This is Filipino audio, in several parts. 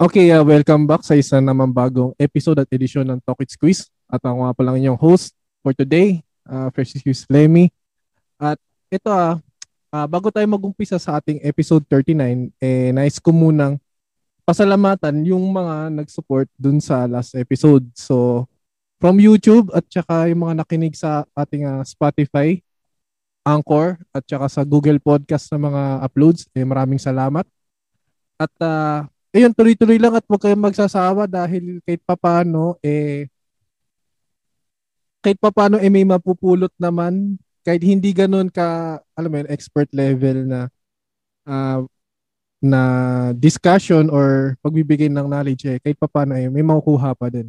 Okay, uh, welcome back sa isa naman bagong episode at edisyon ng Talk It Squeeze. At ako nga pa lang inyong host for today, uh, Francis Lemmy. At ito ah, uh, bago tayo mag-umpisa sa ating episode 39, eh, nais ko munang pasalamatan yung mga nag-support dun sa last episode. So, from YouTube at saka yung mga nakinig sa ating uh, Spotify, Anchor at saka sa Google Podcast na mga uploads, eh, maraming salamat. At uh, ayun, tuloy-tuloy lang at huwag kayong magsasawa dahil kahit papano, eh, kahit papano, eh, may mapupulot naman kahit hindi ganoon ka, alam mo yun, expert level na uh, na discussion or pagbibigay ng knowledge eh, kahit papano eh, may makukuha pa din.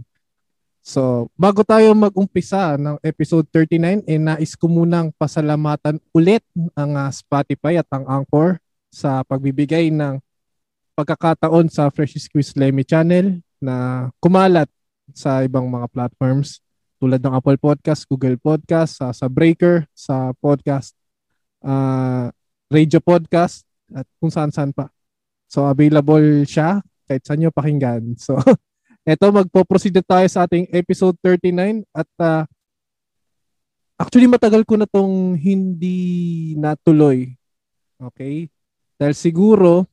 So, bago tayo mag-umpisa ng episode 39, eh, nais ko munang pasalamatan ulit ang uh, Spotify at ang Anchor sa pagbibigay ng pagkakataon sa Fresh Squeeze Lemmy channel na kumalat sa ibang mga platforms tulad ng Apple Podcast, Google Podcast, sa, sa Breaker, sa podcast, uh, Radio Podcast, at kung saan-saan pa. So, available siya kahit saan nyo pakinggan. So, eto magpo-proceed tayo sa ating episode 39 at uh, actually matagal ko na tong hindi natuloy. Okay? Dahil siguro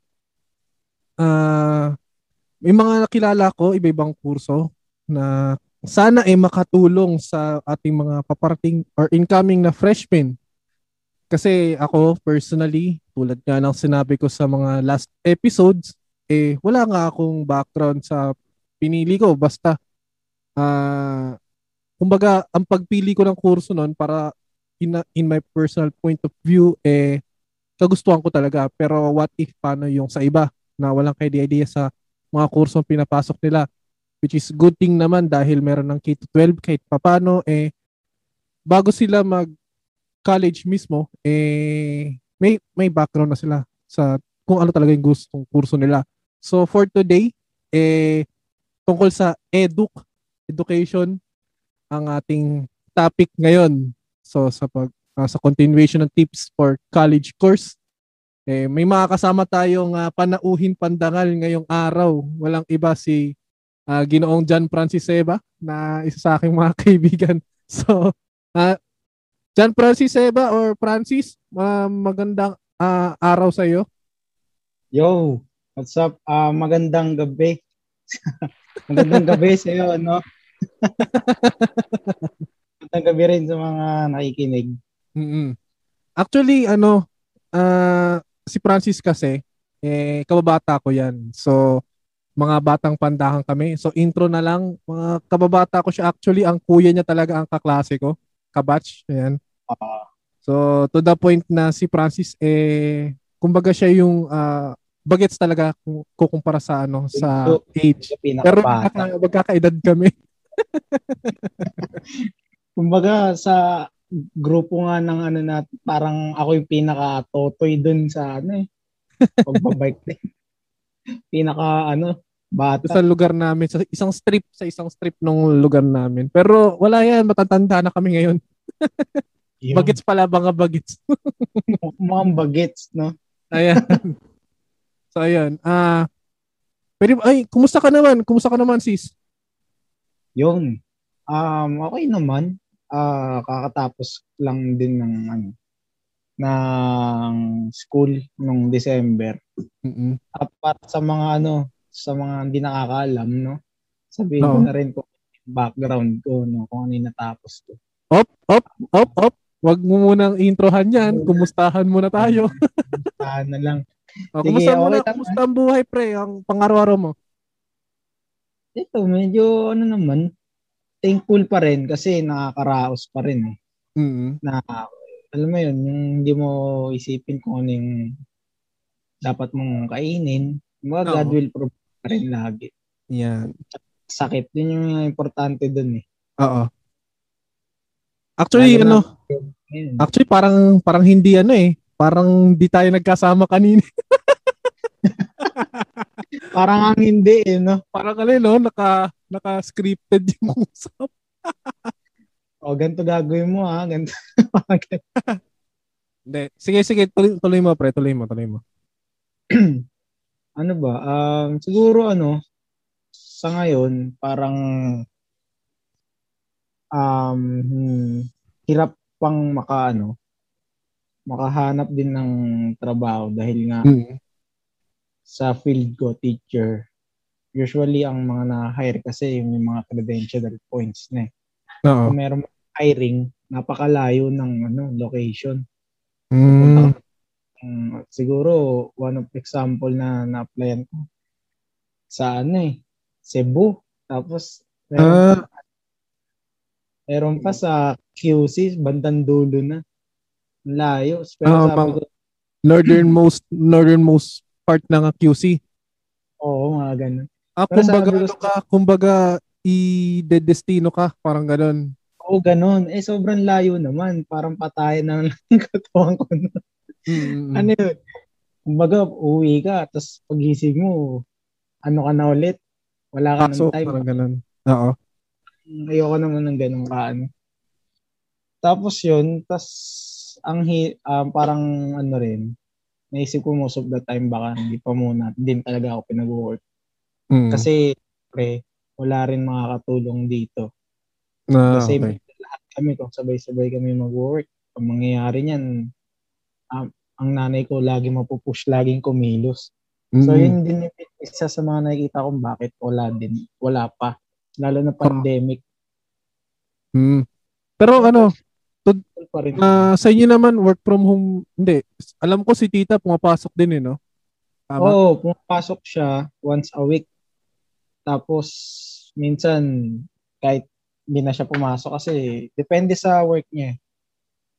uh, may mga nakilala ko, iba-ibang kurso na sana ay makatulong sa ating mga paparating or incoming na freshmen. Kasi ako personally, tulad nga ng sinabi ko sa mga last episodes, eh wala nga akong background sa pinili ko. Basta, uh, kumbaga, ang pagpili ko ng kurso noon para in, in my personal point of view, eh, kagustuhan ko talaga. Pero what if paano yung sa iba? Na walang idea sa mga kursong pinapasok nila. Which is good thing naman dahil meron ng K-12 kahit papano eh bago sila mag college mismo eh may may background na sila sa kung ano talaga yung gustong kurso nila. So for today eh tungkol sa eduk education ang ating topic ngayon. So sa pag uh, sa continuation ng tips for college course eh, may mga kasama tayong uh, panauhin pandangal ngayong araw. Walang iba si uh, Ginoong John Francis Seba na isa sa aking mga kaibigan. So, uh, John Francis Seba or Francis, uh, magandang uh, araw sa iyo. Yo, what's up? Uh, magandang gabi. magandang gabi sa iyo, ano? magandang gabi rin sa mga nakikinig. Mm-hmm. Actually, ano, uh, si Francis kasi, eh, kababata ko yan. So, mga batang pandahan kami. So, intro na lang. Mga kababata ko siya. Actually, ang kuya niya talaga ang kaklase ko. Kabatch. Ayan. Uh, so, to the point na si Francis, eh, kumbaga siya yung uh, bagets talaga kung kukumpara sa ano sa age. Pero magkaka, magkakaedad kami. kumbaga sa grupo nga ng ano na parang ako yung pinaka totoy dun sa ano eh. Pagbabike pinaka ano bata. Sa lugar namin, sa isang strip, sa isang strip ng lugar namin. Pero wala yan, matatanda na kami ngayon. bagets pala, mga bagets. mga bagets, no? Ayan. so, ayan. Ah, uh, pero, ay, kumusta ka naman? Kumusta ka naman, sis? Yung, um, okay naman uh, kakatapos lang din ng ano ng school nung December. Mm-hmm. At para sa mga ano, sa mga hindi nakakaalam, no? Sabihin no. ko na rin ko background ko, no, kung ano yung natapos ko. Op, op, op, op. Wag mo munang introhan yan. Kumustahan muna tayo. Kumustahan na lang. O, Sige, kumusta okay muna? Kumusta ang buhay, pre? Ang pang-araw-araw mo? Ito, medyo ano naman, thankful pa rin kasi nakakaraos pa rin eh. Mm-hmm. Na alam mo yun, yung hindi mo isipin kung ano yung dapat mong kainin, mga no. God will provide pa rin lagi. Yan. Sakit, din yung importante dun eh. Oo. Actually, Lalo ano, na, actually parang parang hindi ano eh, parang di tayo nagkasama kanina. parang ang hindi eh, no? Parang ano, no? Naka, naka-scripted yung usap. o, ganito gagawin mo ha. Ganito. Hindi. Sige, sige. Tuloy, tuloy mo, pre. Tuloy mo, tuloy mo. ano ba? Um, siguro ano, sa ngayon, parang um, hmm, hirap pang maka, ano, makahanap din ng trabaho dahil nga Mm. Sa field ko, teacher, usually ang mga na-hire kasi yung mga credential points na eh. Oo. Kung meron hiring, napakalayo ng ano, location. Mm. Mm, siguro, one of example na na-applyan ko sa ano eh, Cebu. Tapos, meron, Ah, meron pa sa QC, bandang dulo na. Layo. Pero Ah, sabi ko, northernmost northernmost part ng QC. oo, mga ganun. Ah, Pero kumbaga ano ka, kumbaga i-destino ka, parang ganun. Oo, ganun. Eh, sobrang layo naman. Parang patayan na lang ang katawan ko. na. Mm. Ano yun? Kumbaga, uwi ka, tapos pagising mo, ano ka na ulit? Wala ka Kaso, ng time. parang ganun. Oo. Ayoko naman ng ganun ka, ano. Tapos yun, tas ang hi, um, parang ano rin, naisip ko most of the time baka hindi pa muna, din talaga ako pinag-work. Mm. Kasi, pre, wala rin makakatulong dito. na, Kasi okay. lahat kami, kung sabay-sabay kami mag-work, ang mangyayari niyan, um, ang nanay ko lagi mapupush, laging kumilos. So, Mm. yun din yung isa sa mga nakikita kong bakit wala din, wala pa. Lalo na pandemic. Mm. Pero ano, pa rin. ah, sa inyo naman, work from home, hindi. Alam ko si tita pumapasok din eh, no? Tama? Oo, pumapasok siya once a week. Tapos, minsan, kahit hindi na siya pumasok kasi depende sa work niya.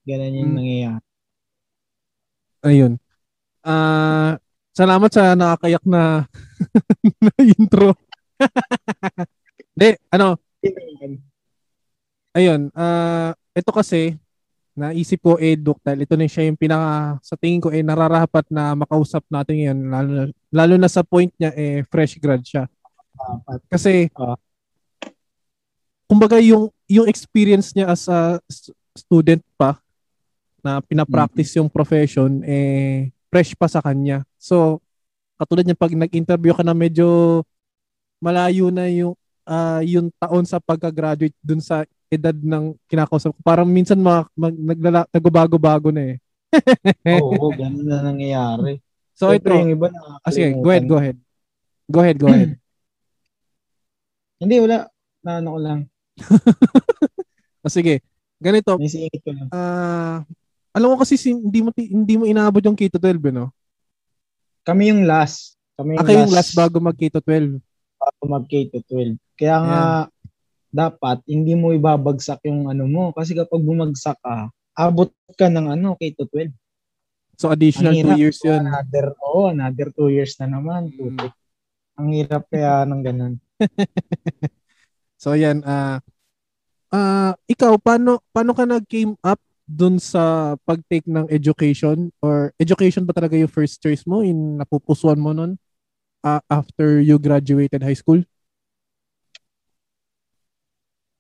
Ganun yung Hmm. nangyayari. Ayun. Ah, salamat sa nakakayak na, na intro. Hindi, ano, ayun, ah, ito kasi, naisip ko eh, Dok, dahil ito na siya yung pinaka, sa tingin ko eh, nararapat na makausap natin ngayon, lalo, na- lalo na sa point niya eh, fresh grad siya. Kasi, Ah. kumbaga yung, yung experience niya as a student pa, na pinapractice yung profession, eh, fresh pa sa kanya. So, katulad niya pag nag-interview ka na medyo malayo na yung ah, yung taon sa pagka-graduate dun sa edad ng kinakausap ko. Parang minsan mga, mag, naglala, nagbabago-bago na eh. Oo, ganun na nangyayari. So ito, Siyempre, yung iba na ah, sige, go ahead, go ahead. Go ahead, go ahead. Hindi, wala. Na ano ko lang. Ah, sige, ganito, Naisingit ko lang. ah, alam ko kasi si, hindi mo hindi mo inaabot yung Keto 12, eh, no? Kami yung last. Kami yung Ako yung last, last bago mag Keto 12. bago mag K-12. Kaya nga, dapat, hindi mo ibabagsak yung ano mo. Kasi kapag bumagsak ka, abot ka ng ano, K-12. So additional Ang 2 hirap. years yun. Another, oo, another two years na naman. Mm. Putik. Ang hirap kaya ng ganun. So yan, ah ah ikaw paano paano ka nag-came up dun sa pag-take ng education or education ba talaga yung first choice mo in napupusuan mo nun ah, after you graduated high school?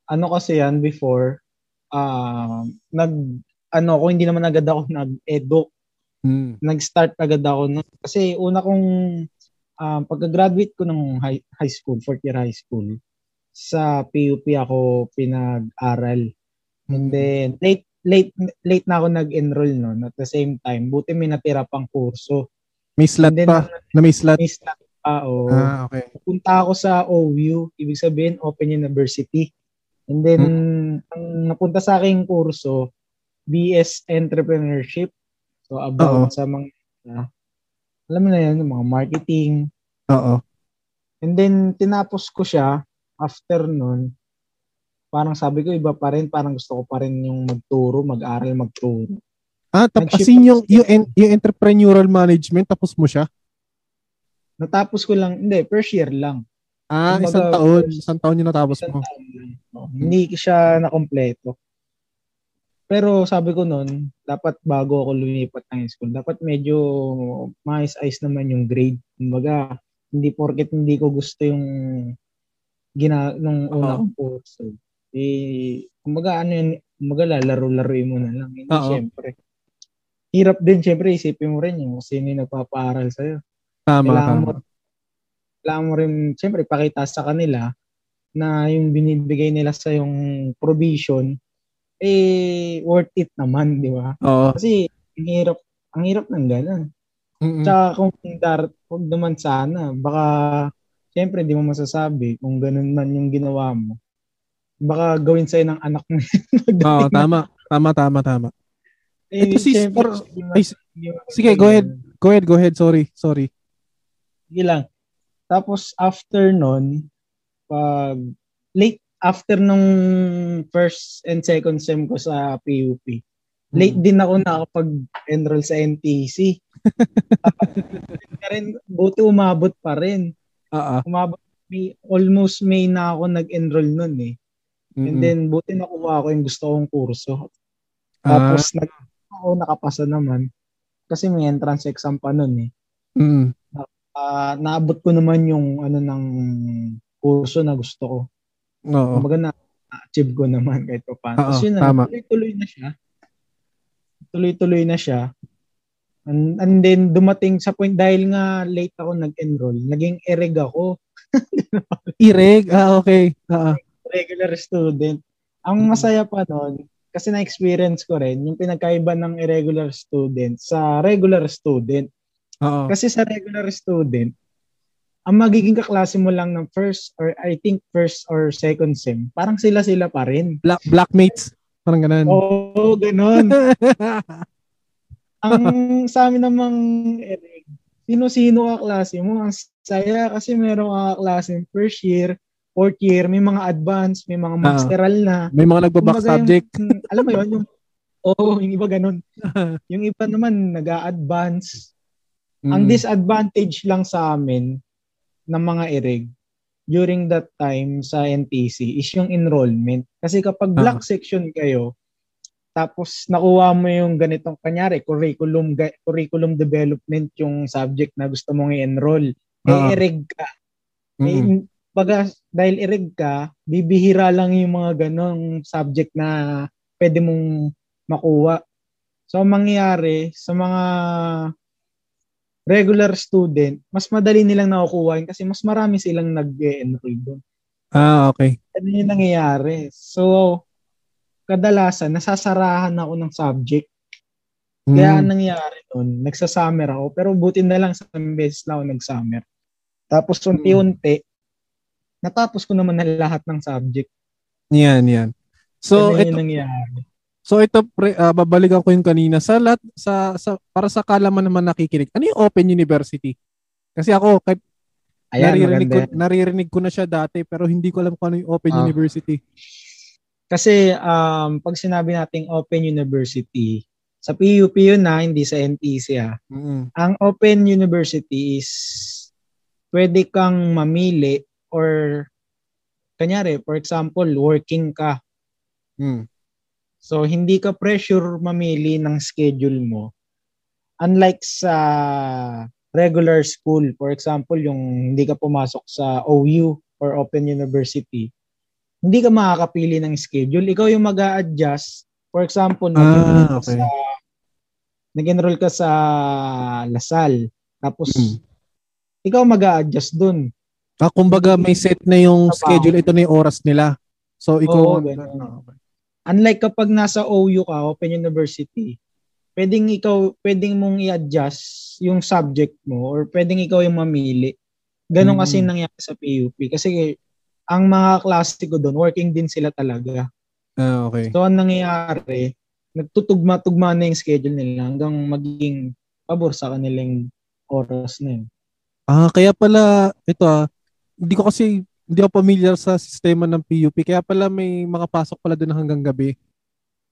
Ano kasi yan before, ah nag, ano ako, hindi naman agad ako nag-edu. Hmm. Nag-start agad ako. Kasi una kong, um, pagka-graduate ko ng high, high school, fourth year high school, sa PUP ako pinag-aral. And then, late, late, late na ako nag-enroll noon. At the same time, buti may natira pang kurso. May slot then, pa, na may slot. may slot pa, oh. Ah, okay. Punta ako sa OU, ibig sabihin Open University. And then, ang napunta sa aking kurso, BS Entrepreneurship. So, about Oo. sa mga, ah, alam mo na yan, mga marketing. Oo. And then, tinapos ko siya, after nun, parang sabi ko, iba pa rin, parang gusto ko pa rin yung magturo, mag-aral, magturo. Ah, tapos Nag-shift asin yung, yung, yung entrepreneurial management, tapos mo siya? Natapos ko lang, hindi, first year lang. Ah, Kumbaga, isang taon. Isang taon yung natapos Isang mo. taon. Oh, Hindi siya nakompleto. Pero sabi ko noon, dapat bago ako lumipat ng school, dapat medyo mais-ayos naman yung grade. Kumbaga, hindi porket hindi ko gusto yung gina nung una kong kurso. Eh, kumbaga ano yun, kumbaga lalaro-laruin mo na lang. Hindi Oo. syempre. Hirap din syempre isipin mo rin yung sino yung nagpapaaral sa'yo. Tama, Kailangan mo. Kailangan mo rin, siyempre, pakita sa kanila na yung binibigay nila sa yung provision, eh, worth it naman, di ba? Oo. Kasi, ang hirap, ang hirap ng gano'n. Mm-mm. Tsaka kung dar, huwag naman sana, baka, siyempre, di mo masasabi kung ganun man yung ginawa mo. Baka gawin sa'yo ng anak mo. Oo, tama. Tama, tama, tama. eh, Ito si siyempre, ay, sige, go ahead. Go ahead, go ahead. Sorry, sorry. Sige lang. Tapos, after nun, pag, late after nung first and second sem ko sa PUP, late Mm. din ako nakapag-enroll sa NTC. Rin, buti umabot pa rin. Ah. Umabot, may, almost May na ako nag-enroll nun eh. And Mm-mm. then, buti nakuha ko yung gusto kong kurso. Ah, Tapos, nag, ako nakapasa naman. Kasi may entrance exam pa nun eh. mm. Ah, naabot ko naman yung ano ng kurso na gusto ko. Oo. Kumbaga na achieve ko naman kahit pa paano. Oo, Tapos yun na, tuloy-tuloy na siya. Tuloy-tuloy na siya. And, and then dumating sa point dahil nga late ako nag-enroll, naging ereg ako, Ireg. Ah, okay. Ah. regular student. Ang masaya pa noon, kasi na-experience ko rin yung pinagkaiba ng irregular student sa regular student. Oo. Kasi sa regular student, ang magiging kaklase mo lang ng first or I think first or second sem, parang sila-sila pa rin. Black, blackmates. Parang ganun. Oo, ganun. ang sa amin namang Eric, sino-sino kaklase mo, ang saya kasi meron ka kaklase first year, fourth year, may mga advance, may mga masteral na. May mga nagbaback subject. yung- alam mo yun, yung, oo, yung iba ganun. Yung iba naman, nag-a-advance. Ang Mm. disadvantage lang sa amin ng mga irig during that time sa NTC is yung enrollment. Kasi kapag block section kayo, tapos nakuha mo yung ganitong, kanyari, curriculum, ga- curriculum development yung subject na gusto mong i-enroll. Eh, Ah. irig ka. Mm. Eh, baga, dahil irig ka, bibihira lang yung mga ganong subject na pwede mong makuha. So, ang mangyayari sa mga regular student, mas madali nilang nakukuha yun kasi mas marami silang nag-enroll doon. Ah, okay. Ano yung nangyayari? So, kadalasan, nasasarahan ako ng subject. Kaya Mm. ang nangyayari nun, nagsasummer ako. Pero buti na lang sa beses na ako nag-summer. Tapos unti-unti, natapos ko naman na lahat ng subject. Yan, yan. So, Ganun ito, nangyayari. So ito pre, ah, babalikan ko yung kanina sa lat sa, sa para sa kalaman naman nakikinig. Ano yung Open University? Kasi ako kahit Ayan, naririnig ko, maganda. naririnig ko na siya dati pero hindi ko alam kung ano yung Open Ah. University. Kasi um, pag sinabi nating Open University, sa PUP yun na, hindi sa NTC ah. Mm. Ang Open University is pwede kang mamili or kanyari, for example, working ka. Mm. So, hindi ka pressure mamili ng schedule mo. Unlike sa regular school, for example, yung hindi ka pumasok sa OU or Open University, hindi ka makakapili ng schedule. Ikaw yung mag adjust For example, Ah, ka okay. sa nag-enroll ka sa Lasal. Tapos, Mm. ikaw mag adjust dun. Ah, kumbaga may set na yung schedule, ito na yung oras nila. So, ikaw, Oo, ganun. Unlike kapag nasa OU ka, Open University, pwedeng ikaw, pwedeng mong i-adjust yung subject mo or pwedeng ikaw yung mamili. Ganon Mm. kasi nangyari sa PUP. Kasi ang mga klase ko doon, working din sila talaga. ah, okay. So, ang nangyayari, nagtutugma-tugma na yung schedule nila hanggang maging pabor sa kanilang oras na yun. Ah, kaya pala, ito ah, hindi ko kasi, hindi ako familiar sa sistema ng PUP, kaya pala may mga pasok pala doon hanggang gabi.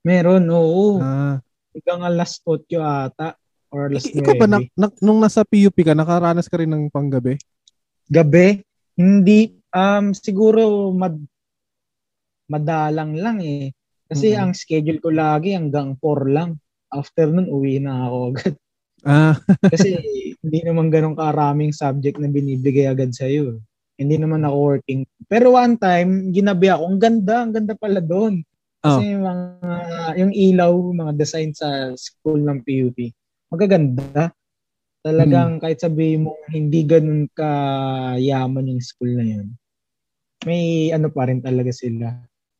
Meron, oo. Ah, Hanggang alas 8 ata or alas ik- ikaw ba, na, 9. na- nung nasa PUP ka, nakaranas ka rin ng panggabi? gabi, hindi, um, siguro mad, madalang lang eh. Kasi Mhm. ang schedule ko lagi hanggang 4 lang. After nun, uwi na ako agad. Ah, Kasi hindi naman ganun karaming subject na binibigay agad sa'yo. Hindi naman ako working. Pero one time, ginabi ako. Ang ganda, ang ganda pala doon. Kasi yung mga, yung ilaw, mga design sa school ng PUP, magaganda. Talagang kahit sabihin mo hindi ganun kayaman yung school na yun, may ano pa rin talaga sila.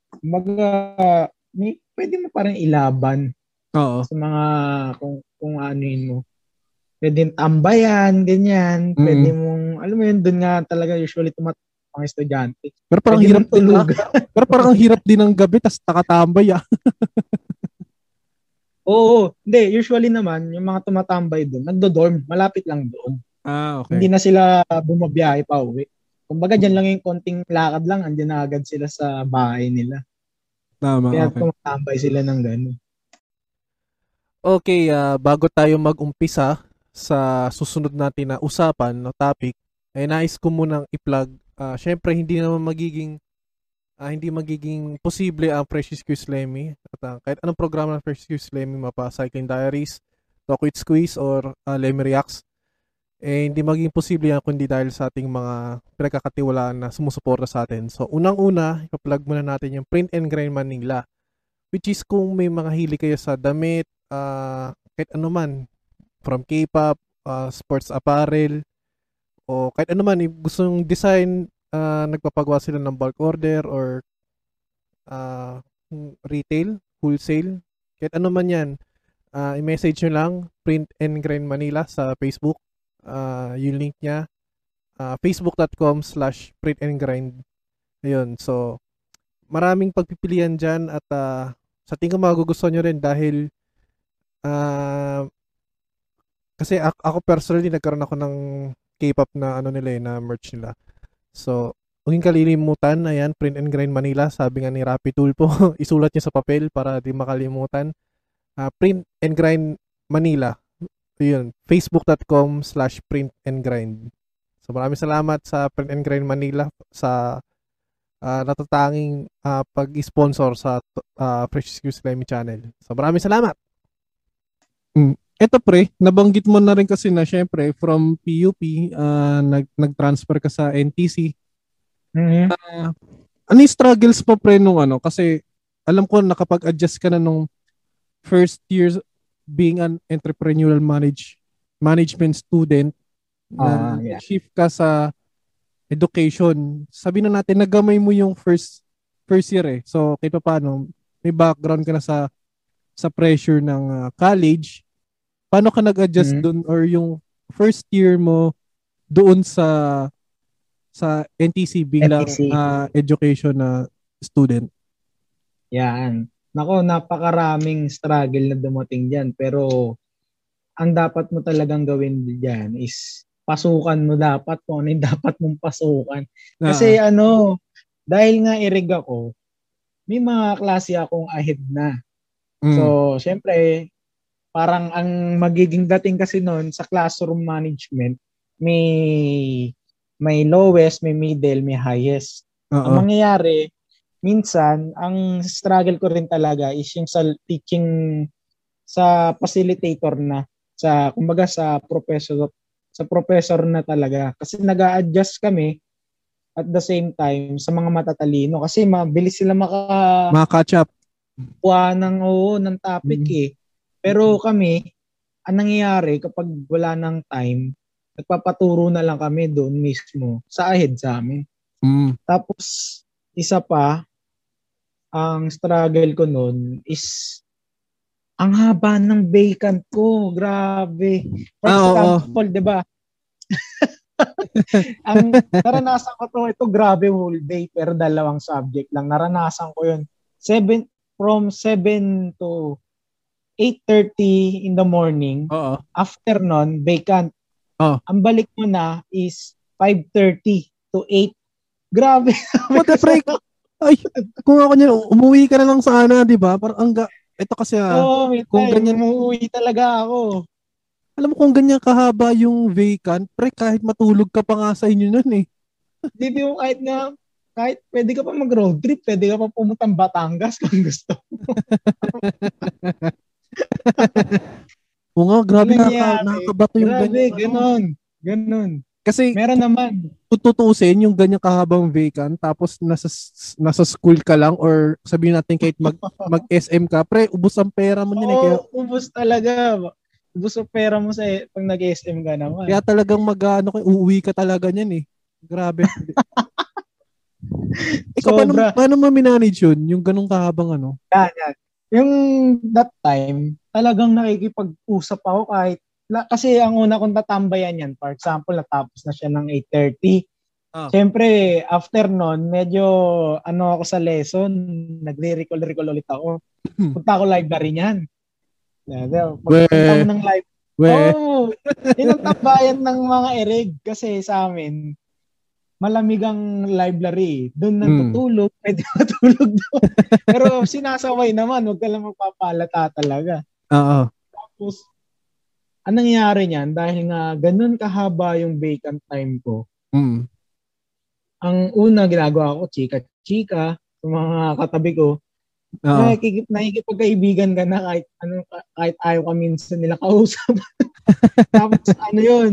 Kumbaga, may, pwede mo pa rin ilaban Oo. sa mga kung, kung ano yun mo. Pwede tambayan, ganyan. Mm. Pwede mong, alam mo yun, doon nga talaga usually tumat mga estudyante. Pero parang Pwede hirap ah. tulog. Pero parang ang hirap din ng gabi tas nakatambay ah. Oo, hindi. Usually naman, yung mga tumatambay doon, nagdo-dorm, malapit lang doon. Ah, Hindi na sila bumabiyahe pa uwi. Kumbaga, dyan lang yung konting lakad lang, andyan na agad sila sa bahay nila. Tama, Kaya okay. tumatambay sila ng gano'n. Okay, ah, bago tayo mag-umpisa sa susunod natin na usapan no topic, ay nais ko munang i-plug. Ah, syempre hindi naman magiging ah, hindi magiging posible ang Precious Quiz Lemmy at ah, kahit anong programa ng Precious Quiz Lemmy mapa Cycling Diaries, Talk with Squeeze or ah, Lemmy Reacts eh hindi magiging posible yan kundi dahil sa ating mga pinagkakatiwalaan na sumusuporta sa atin. So unang-una, ipa-plug muna natin yung Print and Grind Manila which is kung may mga hili kayo sa damit, ah, kahit ano man, from K-pop, ah, sports apparel, o kahit ano man, gusto yung design, ah, nagpapagawa sila ng bulk order or ah, retail, wholesale, kahit ano man yan, ah, i-message nyo lang, Print and Grind Manila sa Facebook, ah, yung link niya, ah, facebook.com slash print and grind. Ayun, so, maraming pagpipilian dyan at ah, sa tingin ko magugustuhan nyo rin dahil ah kasi ako, personally nagkaroon ako ng K-pop na ano nila eh, na merch nila. So, huwag kalilimutan, ayan, Print and Grind Manila, sabi nga ni Rappi Tulpo, isulat niya sa papel para di makalimutan. Ah, Print and Grind Manila. Yun, facebook.com slash print and grind. So maraming salamat sa Print and Grind Manila sa ah, natatanging ah, pag-sponsor sa ah, Precious Use Lemmy Channel. So maraming salamat. Eto pre, nabanggit mo na rin kasi na syempre from PUP ah, nag nag-transfer ka sa NTC. Mhm. Ano yung struggles mo pre nung ano? Kasi alam ko nakapag-adjust ka na nung first year being an entrepreneurial manage management student na Ah, yeah. shift ka sa education. Sabi na natin nagamay mo yung first first year eh. So kahit pa paano may background ka na sa sa pressure ng ah, college. Paano ka nag-adjust Mhm. doon or yung first year mo doon sa sa NTC bilang NTC. ah, education na student? Yan. Nako, napakaraming struggle na dumating dyan. Pero, ang dapat mo talagang gawin dyan is pasukan mo dapat kung ano yung dapat mong pasukan. Kasi ano, dahil nga irig ako, may mga klase akong ahead na. Mm. So, syempre, parang ang magiging dating kasi noon sa classroom management, may may lowest, may middle, may highest. Oo. Ang mangyayari, minsan, ang struggle ko rin talaga is yung sa teaching sa facilitator na sa kumbaga sa professor sa professor na talaga kasi nag-a-adjust kami at the same time sa mga matatalino kasi mabilis sila maka Mga catch up. kuha ng oo ng topic Mm. eh. Pero kami, ang nangyayari kapag wala ng time, nagpapaturo na lang kami doon mismo sa ahead sa amin. Mm. Tapos, isa pa, ang struggle ko noon is ang haba ng vacant ko. Grabe. For Ah, example, di ba? ang naranasan ko to, ito grabe whole day, pero dalawang subject lang. Naranasan ko yun. Seven, from 7 to 8.30 in the morning, Oo. after nun, vacant. Oh. Ang balik mo na is 5.30 to 8. Grabe. What the freak? Ay, kung ako niyan, umuwi ka na lang sana, di ba? Parang ang ga- ito kasi ah, Oo, may kung time. ganyan- Umuwi talaga ako. alam mo kung ganyan kahaba yung vacant, pre, kahit matulog ka pa nga sa inyo nun eh. Hindi mo kahit nga, kahit pwede ka pa mag-road trip, pwede ka pa pumuntang Batangas kung gusto. Oo nga, grabe nangyari? nakakabato yung Grabe, ganyan. ano. ganon. Ganon. Kasi Meron naman. kung tutusin yung ganyan kahabang vacant, tapos nasa, nasa school ka lang or sabihin natin kahit mag, mag-SM ka, pre, ubos ang pera mo niyan eh. Kaya ubos talaga. ubos ang pera mo sa pag nag-SM ka naman. Kaya talagang mag ano, uuwi ka talaga niyan eh. Grabe. Ikaw, paano, Sobra. paano mo minanage yun? Yung ganong kahabang ano? Yan, yan. Yung that time, talagang nakikipag-usap ako kahit la, kasi ang una kong tatambayan yan, for example, natapos na siya ng 8.30. Ah. Siyempre, after nun, medyo ano ako sa lesson, nagre-recall-recall ulit ako. Hmm. Punta ako library niyan. Yeah, Pagpunta ko ng library, We, Oo. yun ang tambayan ng mga ereg kasi sa amin, malamig ang library. Doon Hmm. natutulog, pwede matulog doon. Pero sinasaway naman, huwag ka lang magpapalata talaga. oo. Tapos, anong nangyari niyan? Dahil nga ganun kahaba yung vacant time ko, Mm. ang una ginagawa ko, chika-chika, sa mga katabi ko, Oo. nakikip, nakikipagkaibigan ka na kahit, ano, kahit ayaw ka minsan nila kausap. Tapos ano yun,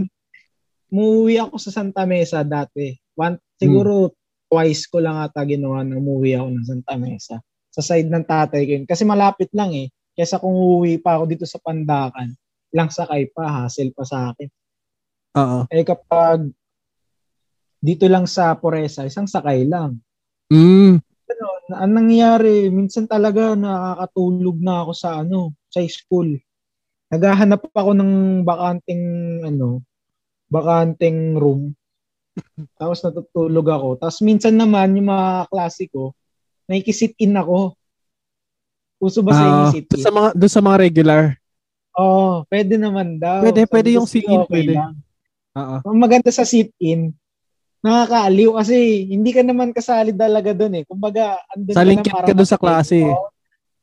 umuwi ako sa Santa Mesa dati. One, siguro twice ko lang ata ginawa na umuwi ako ng Santa Mesa. Sa side ng tatay ko yun. Kasi malapit lang eh. Kesa kung uuwi pa ako dito sa Pandakan, lang sakay pa, hassle pa sa akin. Oo. Eh kapag dito lang sa Poresa, isang sakay lang. Mm. ano, ang nangyayari, minsan talaga nakakatulog na ako sa ano, sa school. Naghahanap ako ng bakanting ano, bakanting room. Tapos natutulog ako. Tapos minsan naman yung mga klase ko, nakikisit in ako. Uso ba sa inyo Ah, sit doon sa mga doon sa mga regular. Oo, pwede naman daw. Pwede, Sabi pwede yung sige, sit-in, okay pwede. lang. Oo. Ang maganda sa sit-in, nakakaaliw kasi hindi ka naman kasali talaga doon eh. Kumbaga, andun Sa na lingkit para ka doon sa klase. eh.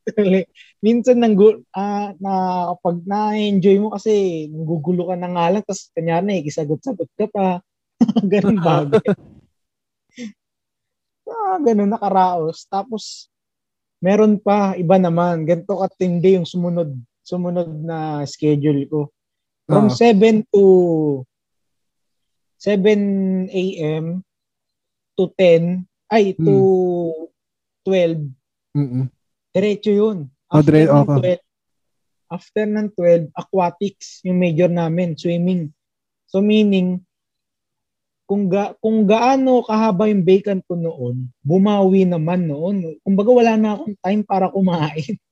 Minsan nang ah, na kapag na-enjoy mo kasi gugulo ka na nga lang tapos kanya na ikisagot-sagot ka pa. ganun bagay. ah, ganun nakaraos. Tapos meron pa iba naman. Ganito katindi yung sumunod sumunod na schedule ko. From Oo. 7 to 7 a.m. to 10 ay to 12 Mm-mm. Diretso yun. Oh, After, dire- ng okay. 12, after ng 12, aquatics, yung major namin, swimming. So meaning, kung, ga, kung gaano kahaba yung vacant ko noon, bumawi naman noon. Kumbaga wala na akong time para kumain.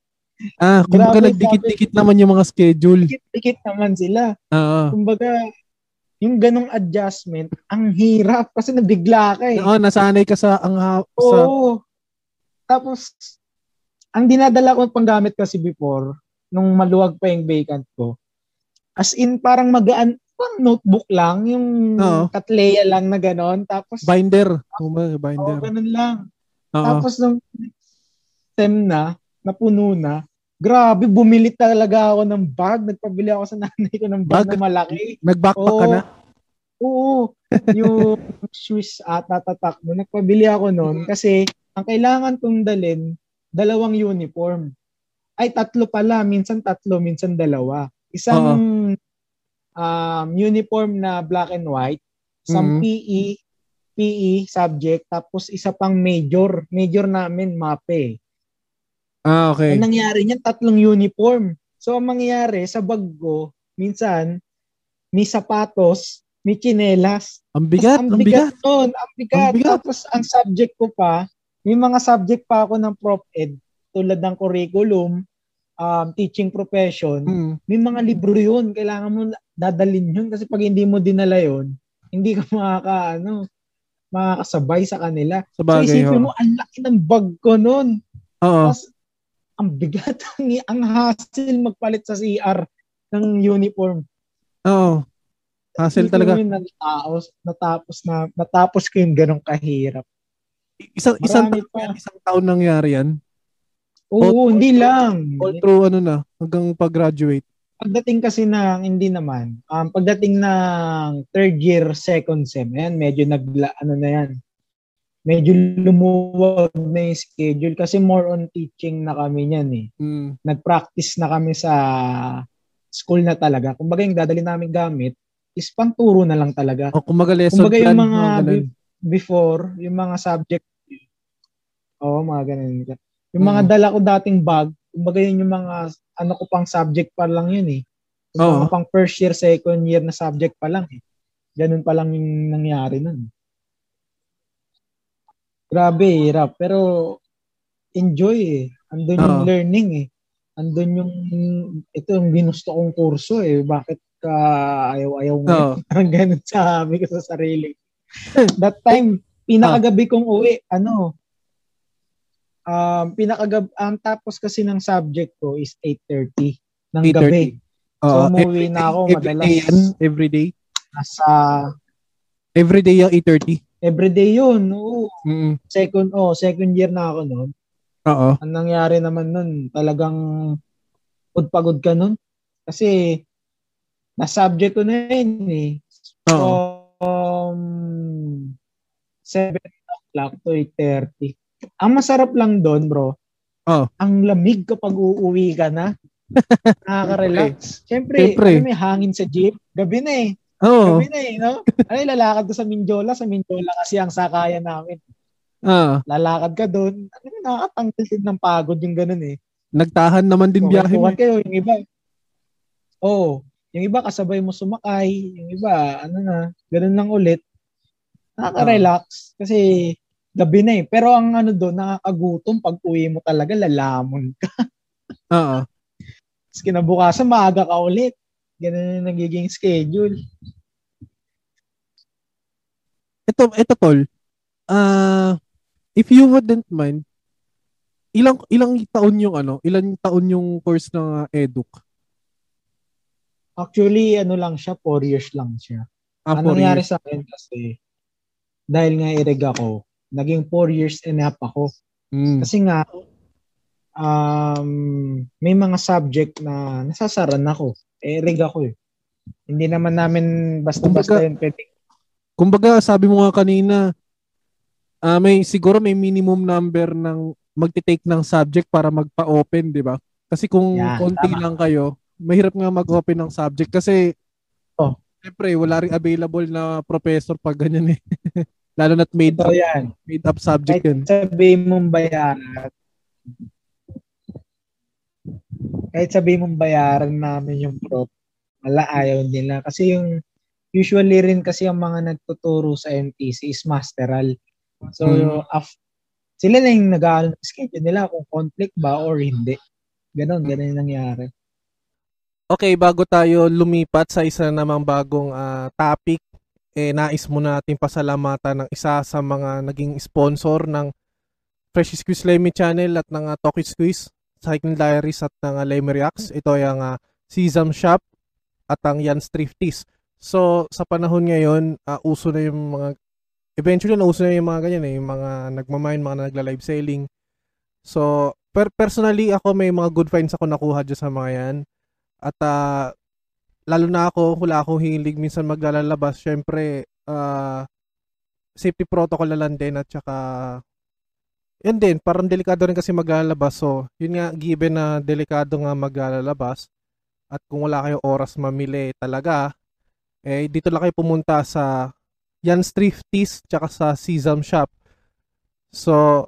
Ah, kumbaga nagdikit-dikit naman yung mga schedule. Dikit-dikit naman sila. Oo. Kumbaga, yung ganong adjustment, ang hirap kasi nabigla ka eh. Oo, nasanay ka sa ang ha- sa Oo. Tapos, ang dinadala ko panggamit kasi before, nung maluwag pa yung vacant ko, as in parang magaan, parang notebook lang, yung Oo. katleya lang na ganon. Tapos, binder. Kumbaga oh, binder. ganun lang. Oo. Tapos, nung sem na, napuno na, grabe, bumili talaga ako ng bag. Nagpabili ako sa nanay ko ng bag, Bag? na malaki. Nag-backpack ka Oo. na? Oo. Yung Swiss at tatatak mo, nagpabili ako noon kasi ang kailangan kong dalin, dalawang uniform. Ay, tatlo pala. Minsan tatlo, minsan dalawa. Isang um, uniform na black and white, isang Mhm. PE, PE subject, tapos isa pang major. Major namin, MAPE. Ah, okay. Ang nangyari niyan, tatlong uniform. So, ang mangyayari sa bag ko, minsan, may sapatos, may chinelas. Ang bigat, ang bigat. nun, ang bigat. Ang bigat. Tapos, ang subject ko pa, may mga subject pa ako ng prop ed, tulad ng curriculum, um, teaching profession, Mm. may mga libro yun. Kailangan mo dadalin yun kasi pag hindi mo dinala yun, hindi ka makaka, ano, makakasabay sa kanila. Sa So, bagay. isipin oo. mo, ang laki ng bag ko nun. Oo. Tapos, ang bigat, ang, ang hassle magpalit sa CR ng uniform. Oo. Hassle Isipin talaga. yun, natapos, natapos na, natapos ko yung ganong kahirap. Isang isang taon, pa. yan, isang taon nangyari yan. Oo, All- hindi lang. All through ano na, hanggang pag-graduate. Pagdating kasi ng, hindi naman, um, pagdating ng third year, second sem, ayan, medyo nagla, ano na yan, medyo lumuwag na yung schedule kasi more on teaching na kami niyan eh. Mm. Nag-practice na kami sa school na talaga. Kumbaga yung dadali namin gamit is pang turo na lang talaga. O kumbaga lesson Kumbaga yung plan, mga mga be- before, yung mga subject, oo, mga ganun. Yung mga Mm. dala ko dating bag, kumbaga yun yung mga, ano ko pang subject pa lang yun eh. Yung mga pang first year, second year na subject pa lang eh. Ganun pa lang yung nangyari nun. Grabe, hirap. Pero enjoy eh. Andun yung Oo. learning eh. Andun yung, ito yung ginusto kong kurso eh. Bakit ka ayaw-ayaw mo? Oo. Parang ganun sabi ko sa sarili. That time, pinakagabi kong uwi, ano, um, pinakagab, ang tapos kasi ng subject ko is 8.30 ng 8:30. gabi. Oo. So, umuwi Every na day- ako every madalas. day yan? Every day? Nasa, Every day yung 8.30? everyday yun. Oo. Mm Second, oh, second year na ako noon. Oo. Ang nangyari naman nun, talagang pagod ka nun. Kasi, na-subject ko na yun eh. Oo. From 7 o'clock to 8.30. Ang masarap lang doon, bro, Oh. ang lamig kapag uuwi ka na. Nakaka-relax. Siyempre, Siyempre. ano, may hangin sa jeep. Gabi na eh. Oo. Gabi na eh, no? Ay, lalakad ka sa Mindiola. Sa Mindiola kasi ang sakayan namin. Ah, Lalakad ka doon. Ano, nakakatanggal din ng pagod yung ganun eh. nagtahan naman din biyahe mo. Kayo, yung iba. Oo. yung iba kasabay mo sumakay. Yung iba, ano na, ganun lang ulit. Nakaka-relax. Kasi gabi na eh. Pero ang ano doon, nakakagutom pag uwi mo talaga, lalamon ka. Oo. Tapos kinabukasan, maaga ka ulit. Ganun yung nagiging schedule. Ito, ito tol. Ah, if you wouldn't mind, ilang ilang taon yung ano, ilang taon yung course ng uh, Eduk? Actually, ano lang siya, 4 years lang siya. Ah, four nangyari years. sa akin kasi, dahil nga ireg ako, naging 4 years and a half ako. Mm. Kasi nga, um, may mga subject na nasasaran ako. Eh, ireg ako eh. Hindi naman namin basta-basta Kumbaga- yun pwede. Kumbaga, sabi mo nga kanina, ah may siguro may minimum number ng magti-take ng subject para magpa-open, 'di ba? Kasi kung Yan, konti tama. lang kayo, mahirap nga mag-open ng subject kasi Oh. Siyempre, wala rin available na professor pag ganyan eh. Lalo na't made Ito up, yan. made up subject Kahit yun. sabihin mong bayaran, kahit sabihin mong bayaran namin yung prop, wala ayaw nila. Kasi yung, usually rin kasi ang mga nagtuturo sa MTC is masteral. So, Hmm. af- sila na yung nag schedule nila kung conflict ba or hindi. Ganon, ganon yung nangyari. Okay, bago tayo lumipat sa isa namang bagong ah, topic, eh nais muna natin pasalamatan ng isa sa mga naging sponsor ng Fresh Squeeze Lemmy Channel at ng uh, Talkie Squeeze, Cycling Diaries at ng uh, Lemmy Reacts. Ito ay ang uh, Sesam Shop at ang Jan's Thrifties. So, sa panahon ngayon, ah, uso na yung mga eventually nauso na yung mga ganyan eh, yung mga nagmamine, mga nagla-live selling. So, per personally ako may mga good finds ako nakuha dyan sa mga yan. At ah, lalo na ako, wala akong hilig minsan maglalabas. Syempre, ah, safety protocol na lang din at saka yun din, parang delikado rin kasi maglalabas. So, yun nga, given na delikado nga maglalabas at kung wala kayong oras mamili talaga, eh, dito lang kayo pumunta sa Jan's Thrifties tsaka sa Sesam Shop. So,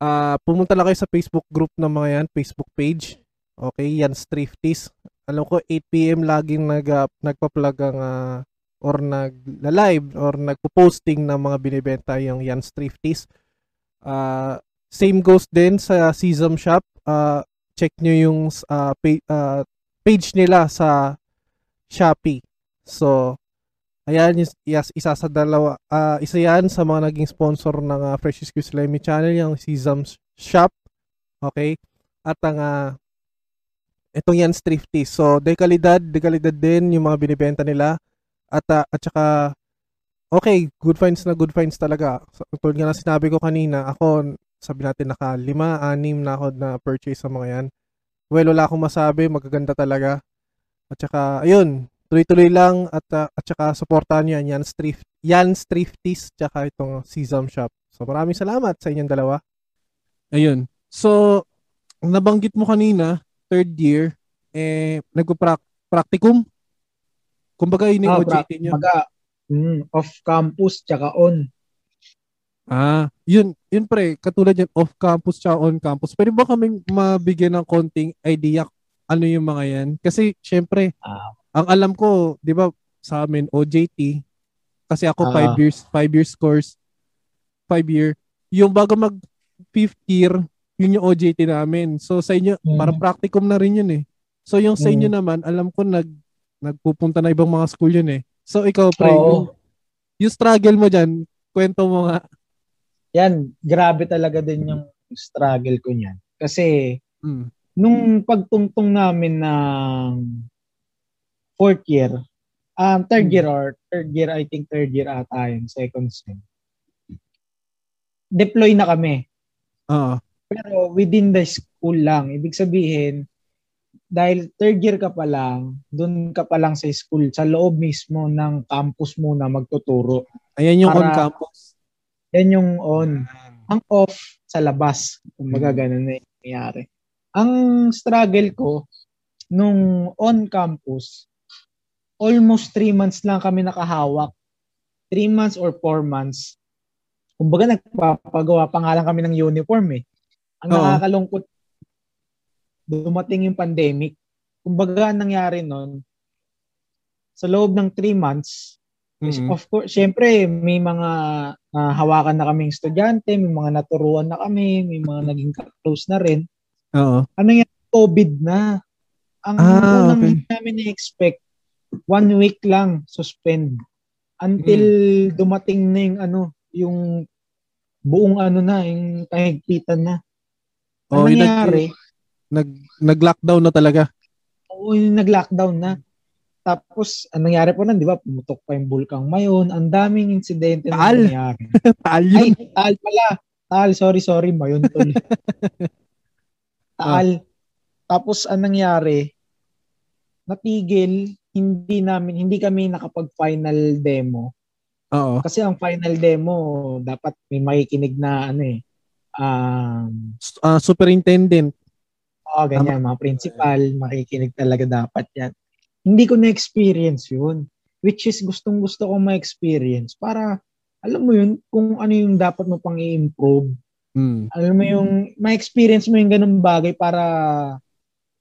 ah pumunta lang kayo sa Facebook group ng mga yan, Facebook page. Okay, Jan's Thrifties. Alam ko 8pm laging nag, ah, nagpa-plug ang ah, or nag-live or nagpo-posting ng mga binibenta yung Jan's Thrifties. Ah, same goes din sa Sesam Shop. Ah, check nyo yung ah, pa- ah, page nila sa Shopee. So, ayan, yes, isa sa dalawa, ah, isa yan sa mga naging sponsor ng uh, Fresh Excuse Lemmy Channel, yung Sesam Shop. Okay? At ang ah, itong yan thrifty. So, dekalidad, dekalidad din yung mga binibenta nila. At, ah, at saka, okay, good finds na good finds talaga. So, tulad nga na sinabi ko kanina, ako, sabi natin naka lima, anim na ako na purchase sa mga yan. Well, wala akong masabi, magaganda talaga. At saka, ayun, tuloy-tuloy lang at ah, at saka suportahan niyo yan, Jan's Thrift, Jan's Thrifties tsaka itong Sesam Shop. So maraming salamat sa inyong dalawa. Ayun. So nabanggit mo kanina, third year, eh nagpo-practicum. Kumbaga yun yung Ah, OJT niyo. Maga, mm, off-campus tsaka on. Ah, yun, yun pre, katulad yan off campus tsaka on campus. Pwede ba kaming mabigyan ng konting idea ano yung mga yan. Kasi, syempre, Ah. ang alam ko, di ba, sa amin, OJT, kasi ako Ah. 5 years, 5 years course, 5 year, yung bago mag fifth year, yun yung OJT namin. So, sa inyo, Mm. parang practicum na rin yun eh. So, yung sa inyo Mm. naman, alam ko, nag, nagpupunta na ibang mga school yun eh. So, ikaw, pre, yung, yung struggle mo dyan, kwento mo nga. Yan, grabe talaga din yung struggle ko niyan. Kasi, Mm. nung pagtungtong namin ng fourth year, um, third Hmm. year or third year, I think third year ata yun, second sem. Deploy na kami. Oo. Pero within the school lang. Ibig sabihin, dahil third year ka pa lang, dun ka pa lang sa school, sa loob mismo ng campus muna magtuturo. Ayan yung Para- on-campus. Yan yung on. Ang off sa labas. Kumbaga ganun na yung nangyayari. Ang struggle ko, nung on campus, almost three months lang kami nakahawak. Three months or four months. Kumbaga nagpapagawa pa nga lang kami ng uniform eh. Ang Oo. nakakalungkot, dumating yung pandemic. Kumbaga ang nangyari nun, sa loob ng three months, Yes, Mm. Of course, syempre may mga ah, hawakan na kaming estudyante, may mga naturuan na kami, may mga naging close na rin. Oo. Ano yan? COVID na. Ang Ah, unang okay. namin na-expect, one week lang suspend. Until Hmm. dumating na yung ano, yung buong ano na, yung kahigpitan na. Oh, Ano yung nangyari? Nag, nag-lockdown na talaga. Oo, yung nag-lockdown na. Tapos, ang nangyari po nun, di ba, pumutok pa yung bulkang mayon. Ang daming insidente na nangyari. Taal Ay, yun. Taal pala. Taal, sorry, sorry. Mayon tol. Taal. Tapos, ang nangyari, natigil, hindi namin, hindi kami nakapag-final demo. Oo. Kasi ang final demo, dapat may makikinig na, ano eh, um, ah, superintendent. oh, ganyan, mga principal, makikinig talaga dapat yan. Hindi ko na-experience yun. Which is gustong gusto ko ma-experience para, alam mo yun, kung ano yung dapat mo pang i-improve. Mm. alam mo yung ma-experience mo yung ganung bagay para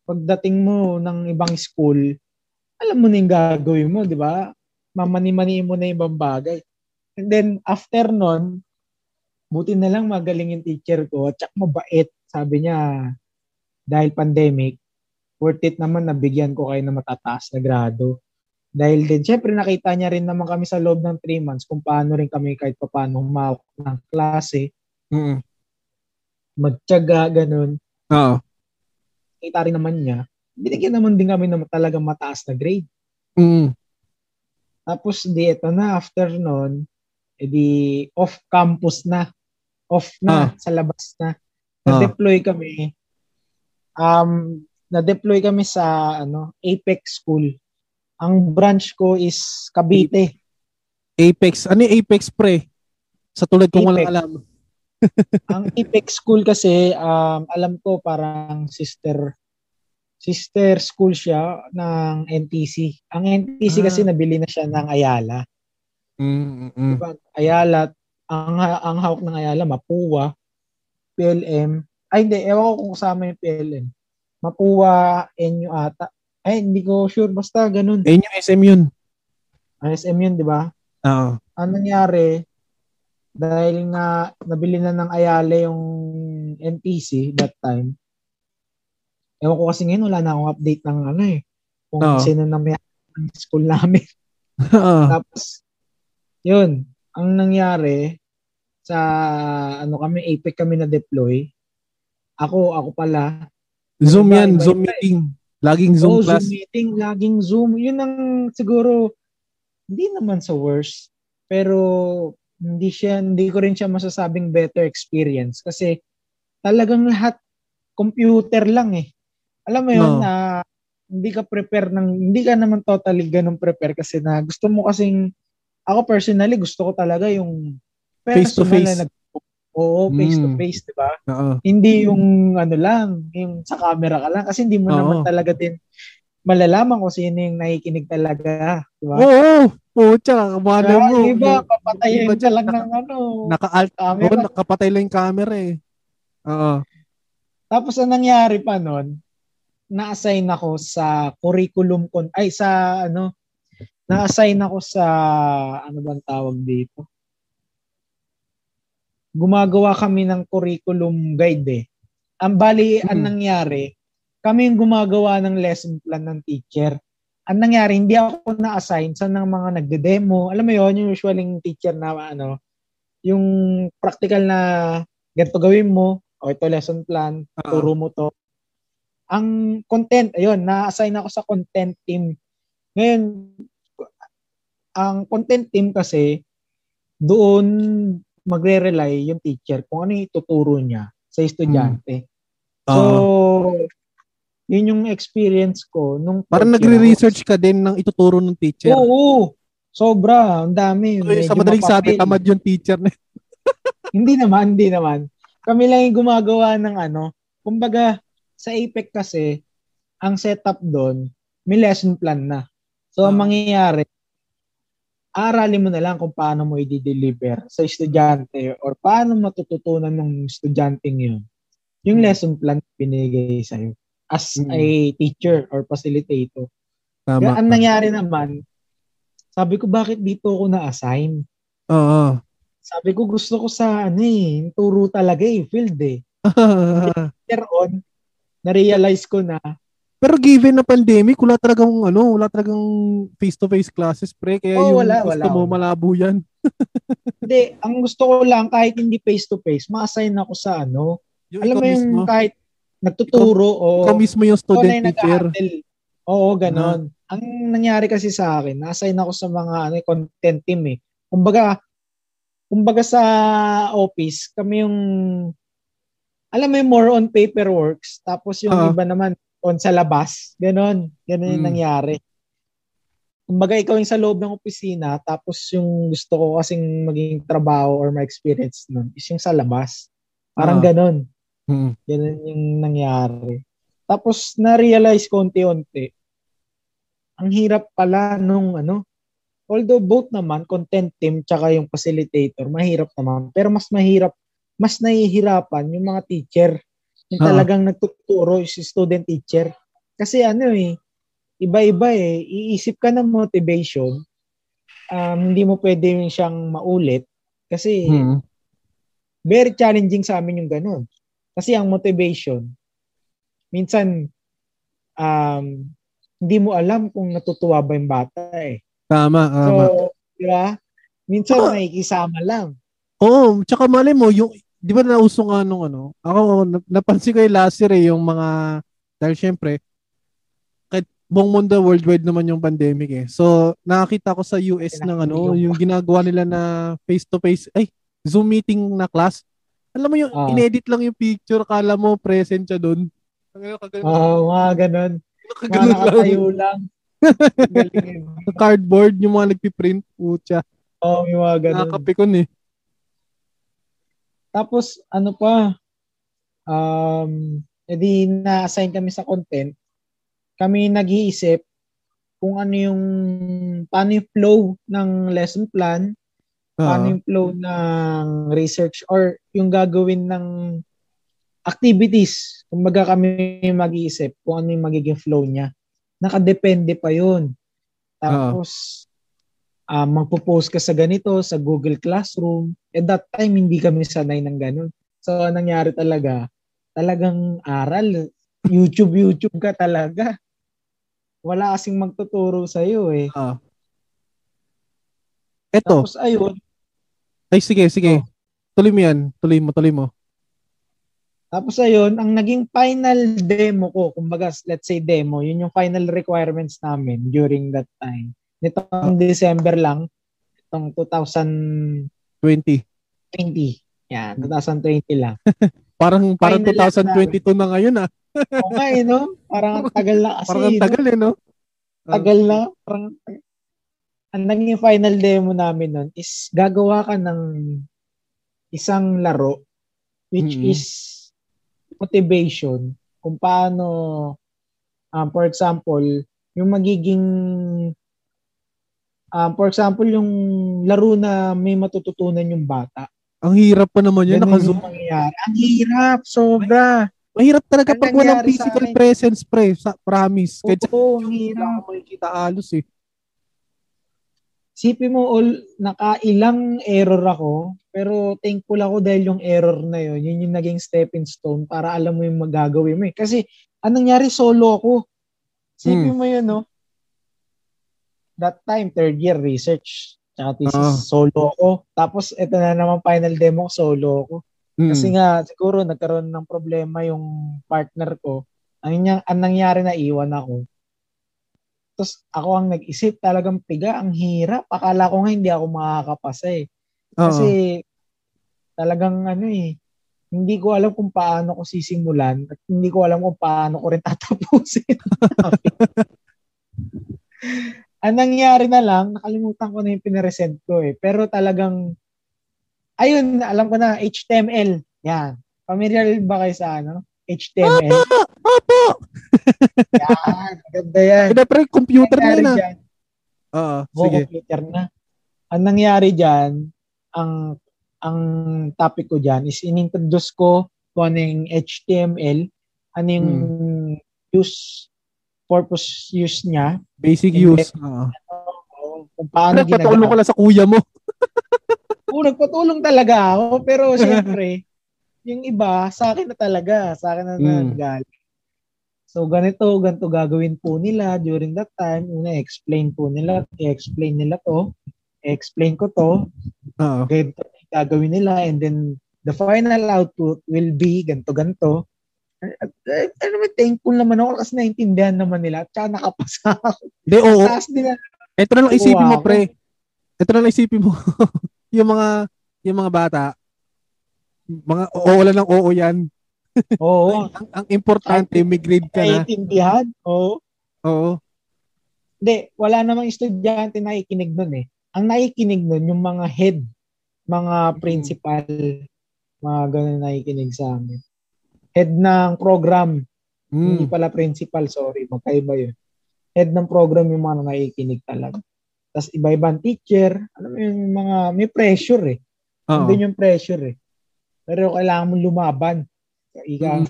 pagdating mo ng ibang school, alam mo na yung gagawin mo, di ba? Mamani-mani mo na ibang bagay. And then, after nun, buti na lang magaling yung teacher ko, at saka mabait. Sabi niya, dahil pandemic, worth it naman na bigyan ko kayo ng matataas na grado. Dahil din, syempre nakita niya rin naman kami sa loob ng 3 months kung paano rin kami kahit paano humawak ng klase Mm. magtiyaga, ganun. Oo. Kita rin naman niya. Binigyan naman din kami ng talagang mataas na grade. Mm. Tapos di ito na, after nun, edi off campus na. Off na, sa labas na. Na-deploy kami. Um, na-deploy kami sa ano, Apex School. Ang branch ko is Cavite. Apex. Ano yung Apex pre? Sa tulad kong Apex. alam. Ang Apex School kasi, um, alam ko parang sister sister school siya ng NTC. Ang NTC Ah. kasi nabili na siya ng Ayala. Mm, mm, mm. Diba? Ayala, ang, ang hawak ng Ayala, Mapua, PLM. Ay, hindi. Ewan ko kung kasama yung PLM. Mapua, NU ata. Ay, hindi ko sure. Basta ganun. Yung SM yun. SM yun, di ba? Oo. Ang nangyari, dahil nga nabili na ng Ayala yung NTC that time, ewan ko kasi ngayon, wala na akong update ng ano eh. Kung Oo. sino na may ng school namin. Oo. Tapos, yun, ang nangyari, sa, ano kami, APEC kami na deploy, ako, ako pala, Zoom yan. iba, Zoom eh. meeting. Laging Zoom oh, class. Zoom meeting, laging Zoom. Yun ang siguro, hindi naman sa worst, pero hindi siya, hindi ko rin siya masasabing better experience kasi talagang lahat computer lang eh. Alam mo yun, No. na hindi ka prepare ng, hindi ka naman totally ganun prepare kasi na gusto mo kasing, ako personally gusto ko talaga yung Face to face. na nag- Oo, face to Mm. face, di ba? Oo. Hindi yung ano lang, yung sa camera ka lang kasi hindi mo Oo. naman talaga din malalaman kung sino yung nakikinig talaga, di ba? Oo. Pucha, Kaya mo. yung iba, papatayin iba ka lang ng ano, Naka-alt. Oo, camera. nakapatay lang yung camera eh. Oo. Tapos ang nangyari pa nun, na-assign ako sa curriculum con ay sa ano na-assign ako sa ano bang tawag dito? Gumagawa kami ng curriculum guide eh. Ang bali hmm. ang nangyari kami yung gumagawa ng lesson plan ng teacher. Ang nangyari hindi ako na-assign sa ng mga nagde-demo. Alam mo yon yung usually teacher na ano yung practical na ganito gawin mo. O ito lesson plan. Uh-huh. turo mo to. Ang content, ayun, na-assign ako sa content team. Ngayon, ang content team kasi, doon magre-rely yung teacher kung ano yung ituturo niya sa estudyante. Hmm. So, yun yung experience ko. Nung Parang nagre-research ka din ng ituturo ng teacher. Oo, oo. Sobra, ang dami. So, sa madaling sabi, tamad yung teacher na. hindi naman, hindi naman. Kami lang yung gumagawa ng ano, kumbaga, sa APEC kasi, ang setup doon, may lesson plan na. So, ang ah. mangyayari, aralin mo na lang kung paano mo i-deliver sa estudyante or paano matututunan ng estudyante yun yung hmm. lesson plan binigay sa'yo as mm. a teacher or facilitator. Tama. Kaya ang nangyari naman, sabi ko, bakit dito ako na-assign? Oo. Sabi ko, gusto ko sa, ano eh, turo talaga eh, field eh. Later on, na-realize ko na pero given na pandemic, wala talagang ano, wala talagang face-to-face classes pre, kaya oh, yung wala, gusto wala, mo wala. malabo yan. hindi, ang gusto ko lang kahit hindi face-to-face, ma-assign ako sa ano. Yung alam mo yung mismo, kahit nagtuturo ikaw, o ikaw mismo yung student teacher. Oo, ganon. Uh-huh. Ang nangyari kasi sa akin, na-assign ako sa mga ano, content team eh. Kumbaga, kumbaga sa office, kami yung alam mo yung more on paperworks, tapos yung uh-huh. iba naman on sa labas. Ganon. Ganon yung mm. nangyari. Kumbaga, ikaw yung sa loob ng opisina, tapos yung gusto ko kasing maging trabaho or my experience nun is yung sa labas. Parang uh-huh. ganon. Mm. Ganon yung nangyari. Tapos, na-realize ko unti-unti, ang hirap pala nung ano, although both naman, content team tsaka yung facilitator, mahirap naman. Pero mas mahirap mas nahihirapan yung mga teacher. Yung talagang uh-huh. nagtuturo si student teacher. Kasi ano eh, iba-iba eh. Iisip ka ng motivation, um, hindi mo pwede siyang maulit. Kasi hmm. very challenging sa amin yung ganun. Kasi ang motivation, minsan, um, hindi mo alam kung natutuwa ba yung bata eh. Tama, tama. So, di ba? Minsan, oh. nakikisama lang. Oo, oh, tsaka mali mo, yung di ba nauso nga nung ano, ako napansin ko yung last year eh, yung mga, dahil syempre, kahit buong mundo worldwide naman yung pandemic eh. So, nakakita ko sa US ng ano, yung ginagawa nila na face-to-face, ay, Zoom meeting na class. Alam mo yung, uh, inedit lang yung picture, kala mo present siya doon. Oo, oh, mga ganun. Mga nakatayo lang. Cardboard, yung mga nagpiprint, putya. Oo, oh, yung mga ganun. Nakakapikon eh. Tapos, ano pa, um, edi na-assign kami sa content. Kami nag-iisip kung ano yung, paano yung flow ng lesson plan, uh-huh. paano yung flow ng research, or yung gagawin ng activities. Kumbaga kami mag-iisip kung ano yung magiging flow niya. Nakadepende pa yun. Tapos, uh, magpo-post ka sa ganito, sa Google Classroom. At that time, hindi kami sanay ng ganun. So, nangyari talaga, talagang aral. YouTube, YouTube ka talaga. Wala kasing magtuturo sa iyo eh. Uh, eto. Tapos ayun. Ay, sige, sige. Oh. Tuloy mo yan. Tuloy mo, tuloy mo. Tapos ayun, ang naging final demo ko, kumbaga, let's say demo, yun yung final requirements namin during that time nitong December lang, itong 2020. 20. Yan, 2020 lang. parang parang 2022 na, na ngayon ah. okay, no? Parang tagal na kasi. Parang tagal no? eh, no? Tagal na. Parang, ang naging final demo namin nun is gagawa ka ng isang laro which mm-hmm. is motivation kung paano um, for example yung magiging Um, for example, yung laro na may matututunan yung bata. Ang hirap pa naman yun, naka-zoom. Ang hirap, sobra. Mahirap talaga pag walang sa physical akin- presence, pre. Sa, promise. Sa Oo, ang hirap. makikita alos eh. Sipi mo, all, nakailang error ako, pero thankful ako dahil yung error na yun, yun yung naging stepping stone para alam mo yung magagawin mo eh. Kasi, anong nangyari, solo ako. Sipi Hmm. mo yun, no? That time, third year research. Tsaka thesis, Ah. solo ako. Tapos, ito na naman final demo, solo ako. Mm. Kasi nga, siguro nagkaroon ng problema yung partner ko. Ang, niya, ang nangyari na iwan ako. Tapos ako ang nag-isip, talagang piga, ang hirap. Akala ko nga hindi ako makakapasa eh. Kasi talagang ano eh, hindi ko alam kung paano ko sisimulan at hindi ko alam kung paano ko rin tatapusin. ang nangyari na lang, nakalimutan ko na yung pinaresent ko eh. Pero talagang, ayun, alam ko na, HTML. Yan. Familiar ba kayo sa ano? HTML. Opo! Opo! Yan. Maganda yan. Eh, pre, computer na ah. dyan, Oo, Oo, sige. computer na. Ang nangyari dyan, ang ang topic ko dyan is inintroduce ko kung ano yung HTML, ano yung use, purpose use niya, Basic Hindi. use. Oo. kung paano Nagpatulong ko ginagawa. lang sa kuya mo. Oo, nagpatulong talaga ako, pero syempre, yung iba, sa akin na talaga, sa akin na Mm. nanggaling. So, ganito, ganito gagawin po nila during that time. Una, explain po nila, i-explain nila to, explain ko to, Oo. ganito gagawin nila, and then the final output will be ganto ganto. Ano naman, thankful naman ako kasi naintindihan naman nila at saka nakapasa ako. Hindi, oo. Din na. Ito na lang isipin mo, pre. Ito na lang isipin mo. yung mga, yung mga bata, mga oo lang ng oo yan. Oo. Ang, ang importante, may grade ka na. Naintindihan. Oo. Oo. Hindi, wala namang estudyante na ikinig nun eh. Ang naikinig nun, yung mga head, mga principal, mga ganun naikinig sa amin. Head ng program, hindi Mm. pala principal, sorry, magkaiba yun. Head ng program yung mga naikinig talaga. Tapos iba-ibang teacher, alam mo yung mga, may pressure eh. Oo. Andun yung pressure eh. Pero kailangan mo lumaban. Ika, Mm.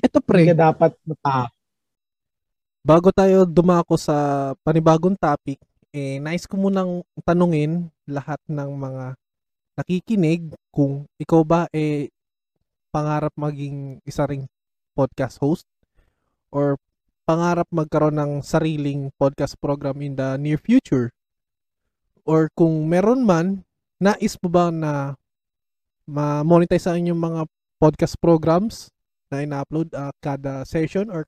Ito, pre. ika dapat mata. bago tayo dumako sa panibagong topic, eh, nice ko munang tanungin lahat ng mga nakikinig kung ikaw ba eh pangarap maging isa ring podcast host or pangarap magkaroon ng sariling podcast program in the near future or kung meron man nais mo ba na ma-monetize ang inyong mga podcast programs na ina-upload ah, kada session or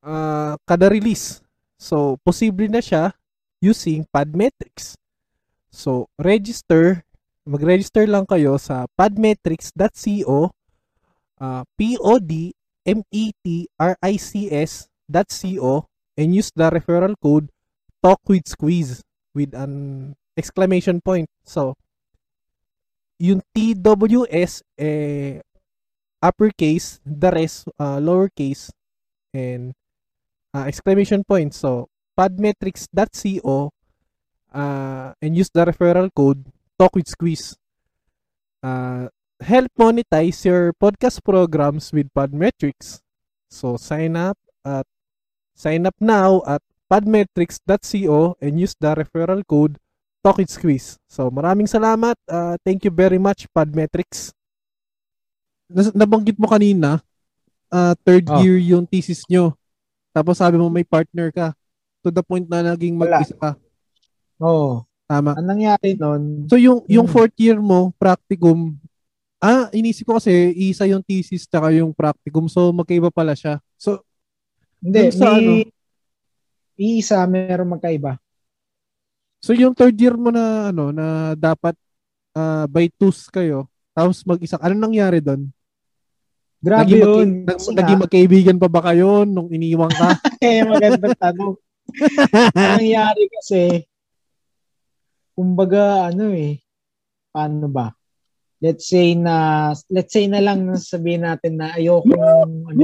ah, kada release. So, posible na siya using Podmetrics. So, register, mag-register lang kayo sa podmetrics.co uh, P-O-D-M-E-T-R-I-C-S.co and use the referral code talk with squeeze with an exclamation point. So, yung TWS eh, uppercase, the rest uh, lowercase and uh, exclamation point. So, podmetrics.co uh, and use the referral code Talk with Squeeze. Uh, help monetize your podcast programs with Podmetrics. So, sign up at sign up now at podmetrics.co and use the referral code Talk with Squeeze. So, maraming salamat. Uh, thank you very much, Podmetrics. Nas- nabanggit mo kanina, uh, third Oh. year yung thesis nyo. Tapos sabi mo may partner ka. To the point na naging mag-isa ka. Oo. Tama. Ang nangyari nun, So yung yung fourth year mo, practicum, ah, inisip ko kasi isa yung thesis tsaka yung practicum. So magkaiba pala siya. So hindi, sa ano? may iisa meron magkaiba. so yung third year mo na ano na dapat ah, by twos kayo. Tapos mag-isa. Anong nangyari doon? Grabe naging, yun. magki- nag- naging magkaibigan pa ba kayo nung iniwang ka? eh, magandang tanong. Ang nangyari kasi, kumbaga, ano eh, paano ba? Let's say na, let's say na lang sabihin natin na ayoko, ano,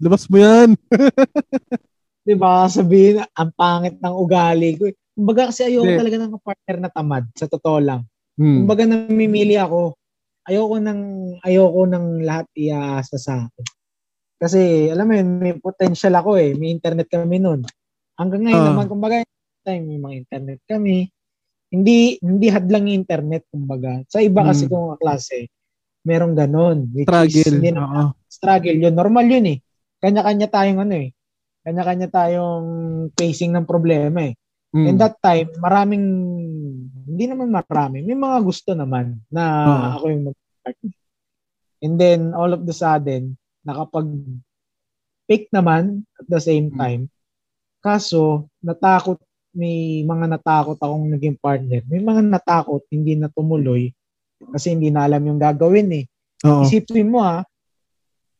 Labas mo yan. di ba, sabihin, ang pangit ng ugali ko. eh. Kumbaga kasi ayoko Hindi. talaga ng partner na tamad, sa totoo lang. Hmm. Kumbaga namimili ako. ayoko nang ayoko nang lahat iaasa sa akin. Kasi alam mo yun, may potential ako eh. May internet kami noon. Hanggang ngayon Ah. naman kumbaga time may mga internet kami. Hindi hindi hadlang yung internet kumbaga. Sa iba kasi Mm. kung klase, merong ganon. Which is, Struggle. na- Oo. struggle yun. Normal yun eh. Kanya-kanya tayong ano eh. Kanya-kanya tayong facing ng problema eh. Mm. In that time, maraming, hindi naman marami, may mga gusto naman na Oo. ako yung mag And then, all of the sudden, nakapag pick naman at the same Mm. time. Kaso, natakot, may mga natakot akong naging partner. May mga natakot, hindi na tumuloy kasi hindi na alam yung gagawin eh. Oo. Isipin mo ha,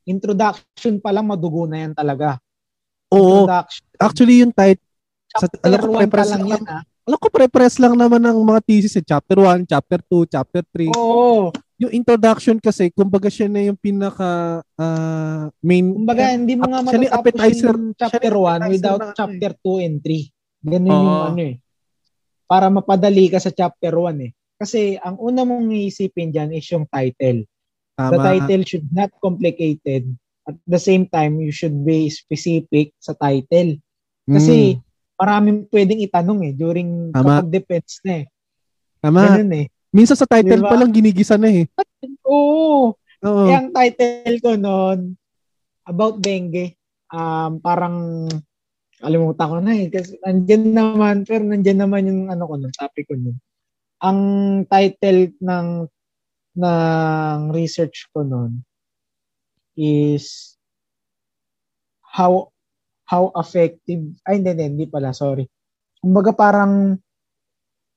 introduction pa lang madugo na yan talaga. Oo. Actually, yung title, sa, Chapter alam ko, 1 pa pre-press lang lang, yan ha. alam ko, pre-press lang naman ng mga thesis eh. Chapter 1, chapter 2, chapter 3. Oo. Yung introduction kasi, kumbaga siya na yung pinaka ah, main. Kumbaga, hindi mo nga matatapos appetizer- yung chapter siya na yung 1 appetizer without na chapter 2 and 3. Ganun yung Oo. ano eh. Para mapadali ka sa chapter 1 eh. Kasi ang una mong iisipin dyan is yung title. The Tama. title should not complicated. At the same time, you should be specific sa title. Kasi Mm. maraming pwedeng itanong eh during Tama. kapag defense na eh. Tama. Ganun eh. Minsan sa title Diba? pa lang ginigisa na eh. Oo. Oo. Eh, ang title ko noon, about dengue, um, parang, kalimutan ko na eh. Kasi nandyan naman, pero nandyan naman yung ano ko nun, topic ko nun. Ang title ng ng research ko nun is how how effective ay hindi, hindi, hindi pala, sorry. Kumbaga parang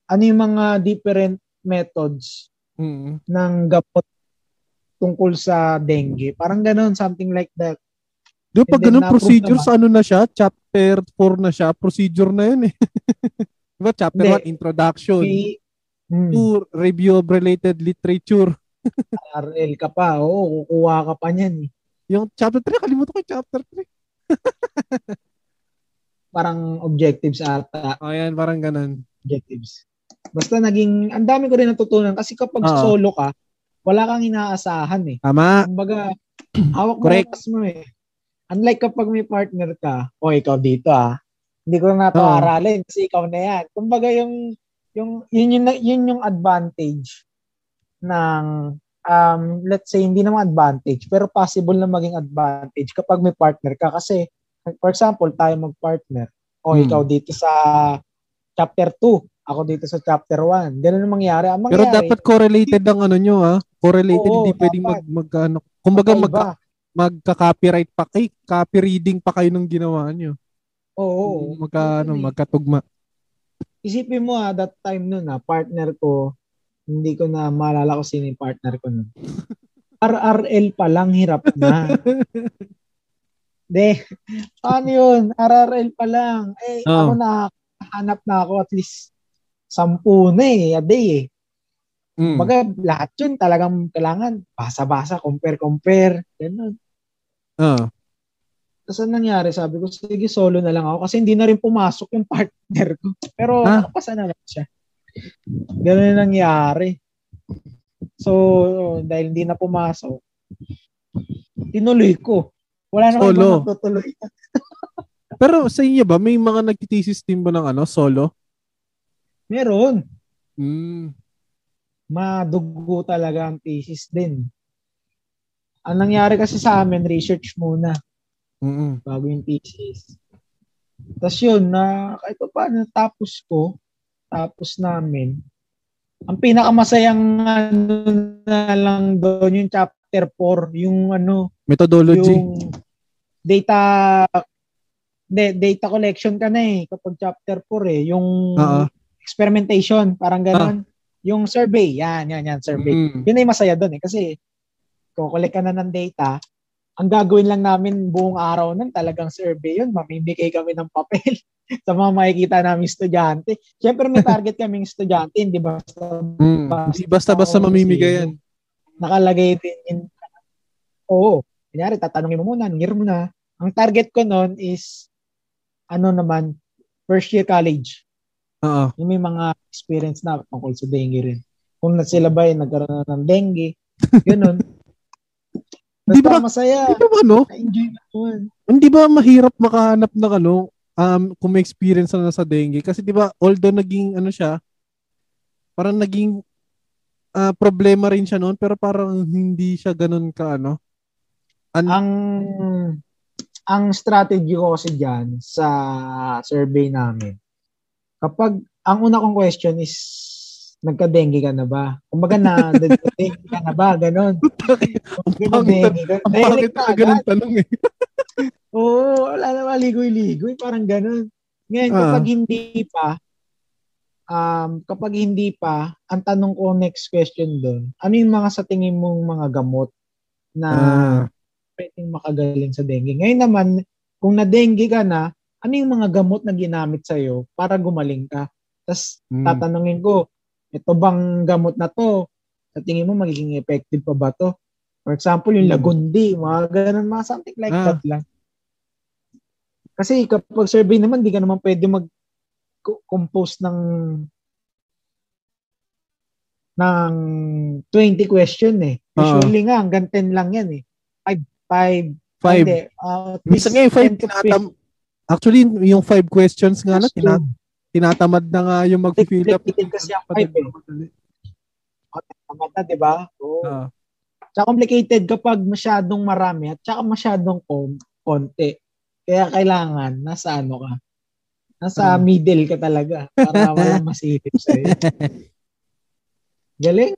ano yung mga different methods Mm. ng gamot tungkol sa dengue. Parang ganun, something like that. Ba pag ganun procedure naman. sa ano na siya, chapter 4 na siya, procedure na yun eh. Di ba chapter Hindi. 1, introduction. Hmm, 2, review of related literature. RL ka pa. Oo, kukuha ka pa niyan. eh. Yung chapter 3, kalimutan ko yung chapter 3. Parang objectives ata. Ayan, parang ganun. Objectives. Basta naging, ang dami ko rin natutunan kasi kapag Oo. solo ka, wala kang inaasahan eh. Tama. Kumbaga, hawak mo Correct. mo eh. Unlike kapag may partner ka, o ikaw dito ah, hindi ko na Oo. aralin kasi ikaw na yan. Kumbaga yung, yung, yun, yun, yun yung advantage ng, um, let's say, hindi naman advantage, pero possible na maging advantage kapag may partner ka. Kasi, for example, tayo mag-partner. O Hmm. ikaw dito sa chapter 2, ako dito sa chapter 1. Ganun ang mangyari. Ang Pero mangyari, dapat correlated ang ano nyo ha. Correlated, Oo, hindi pwedeng mag, mag ano. Kumbaga mag, magkaiba. Magka-copyright pa, eh, copy reading pa kayo ng ginawa nyo. Oo. Magka, ano, magkatugma. isipin mo ah, that time nun ah, partner ko, hindi ko na maalala ko sino yung partner ko nun. RRL pa lang, hirap na. De, paano yun? RRL pa lang. Eh, Oo. ako na, hanap na ako at least sampu na eh, a day eh. Mm. Baga, lahat yun talagang kailangan basa-basa, compare-compare. Ganun. Ah. Tapos ang nangyari, sabi ko, sige, solo na lang ako kasi hindi na rin pumasok yung partner ko. Pero Ah. nakapasa naman siya. Ganun yung nangyari. So, dahil hindi na pumasok, tinuloy ko. Wala na Solo. akong matutuloy. Pero sa inyo ba, may mga nagtitesis din ba ng ano, solo? Meron. Mm. Madugo talaga ang thesis din. Ang nangyari kasi sa amin, research muna Mm-mm. bago yung thesis. Tapos yun, na kahit pa paano tapos ko, tapos namin, ang pinakamasayang ano na lang doon yung chapter 4, yung ano, Methodology. yung data de, data collection ka na eh kapag chapter 4 eh, yung Oo. experimentation, parang ganon. Yung survey, yan, yan, yan, survey. Mm. Yun ay masaya doon eh kasi kukulik ka na ng data, ang gagawin lang namin buong araw nun talagang survey yun. Mamimigay kami ng papel sa mga makikita namin estudyante. Siyempre may target kaming estudyante, hindi ba? Mm. Hindi basta-basta mamimigay yan. Nakalagay din in, oo. Kunyari, tatanungin mo muna, year mo na. Ang target ko noon is, ano naman, first year college. Oo. Yung may mga experience na tungkol sa dengue rin. Kung na sila ba ay nagkaroon na ng dengue, Ganun. Di ba- Basta masaya. Di ba ano? Na-enjoy naman. Hindi ba mahirap makahanap ng ano, um, kung may experience na sa dengue? Kasi di ba, although naging ano siya, parang naging ah, problema rin siya noon, pero parang hindi siya ganun ka ano. An- Ang ang strategy ko kasi dyan sa survey namin, kapag ang una kong question is nagka-dengue ka na ba? Kumbaga na, nagka-dengue ka na ba? Ganon. ang pangit, dengue ang pangit na talaga ng tanong eh. Oo, wala na maligoy-ligoy. Parang ganun. Ngayon, Ah. kapag hindi pa, um, kapag hindi pa, ang tanong ko next question doon, ano yung mga sa tingin mong mga gamot na Ah, pwedeng makagaling sa dengue? Ngayon naman, kung na-dengue ka na, ano yung mga gamot na ginamit sa'yo para gumaling ka? Tapos mm. tatanungin ko, ito bang gamot na to? Sa tingin mo, magiging effective pa ba to? For example, yung Hmm. lagundi, mga ganun, mga something like Ah. that lang. Kasi kapag survey naman, di ka naman pwede mag-compose ng ng 20 question eh. Ah. Usually nga, hanggang 10 lang yan eh. 5, 5, Five. Hindi, uh, Minsan nga yung five, tinatam... Actually, yung five questions nga na, tina- tinatamad na nga yung mag-fill up. Kasi ang five eh. Tama na, di ba? Oo. Ah. Tsaka complicated kapag masyadong marami at tsaka masyadong kon- konti. Kaya kailangan, nasa ano ka? Nasa Hmm. middle ka talaga para walang masilip sa'yo. Galing.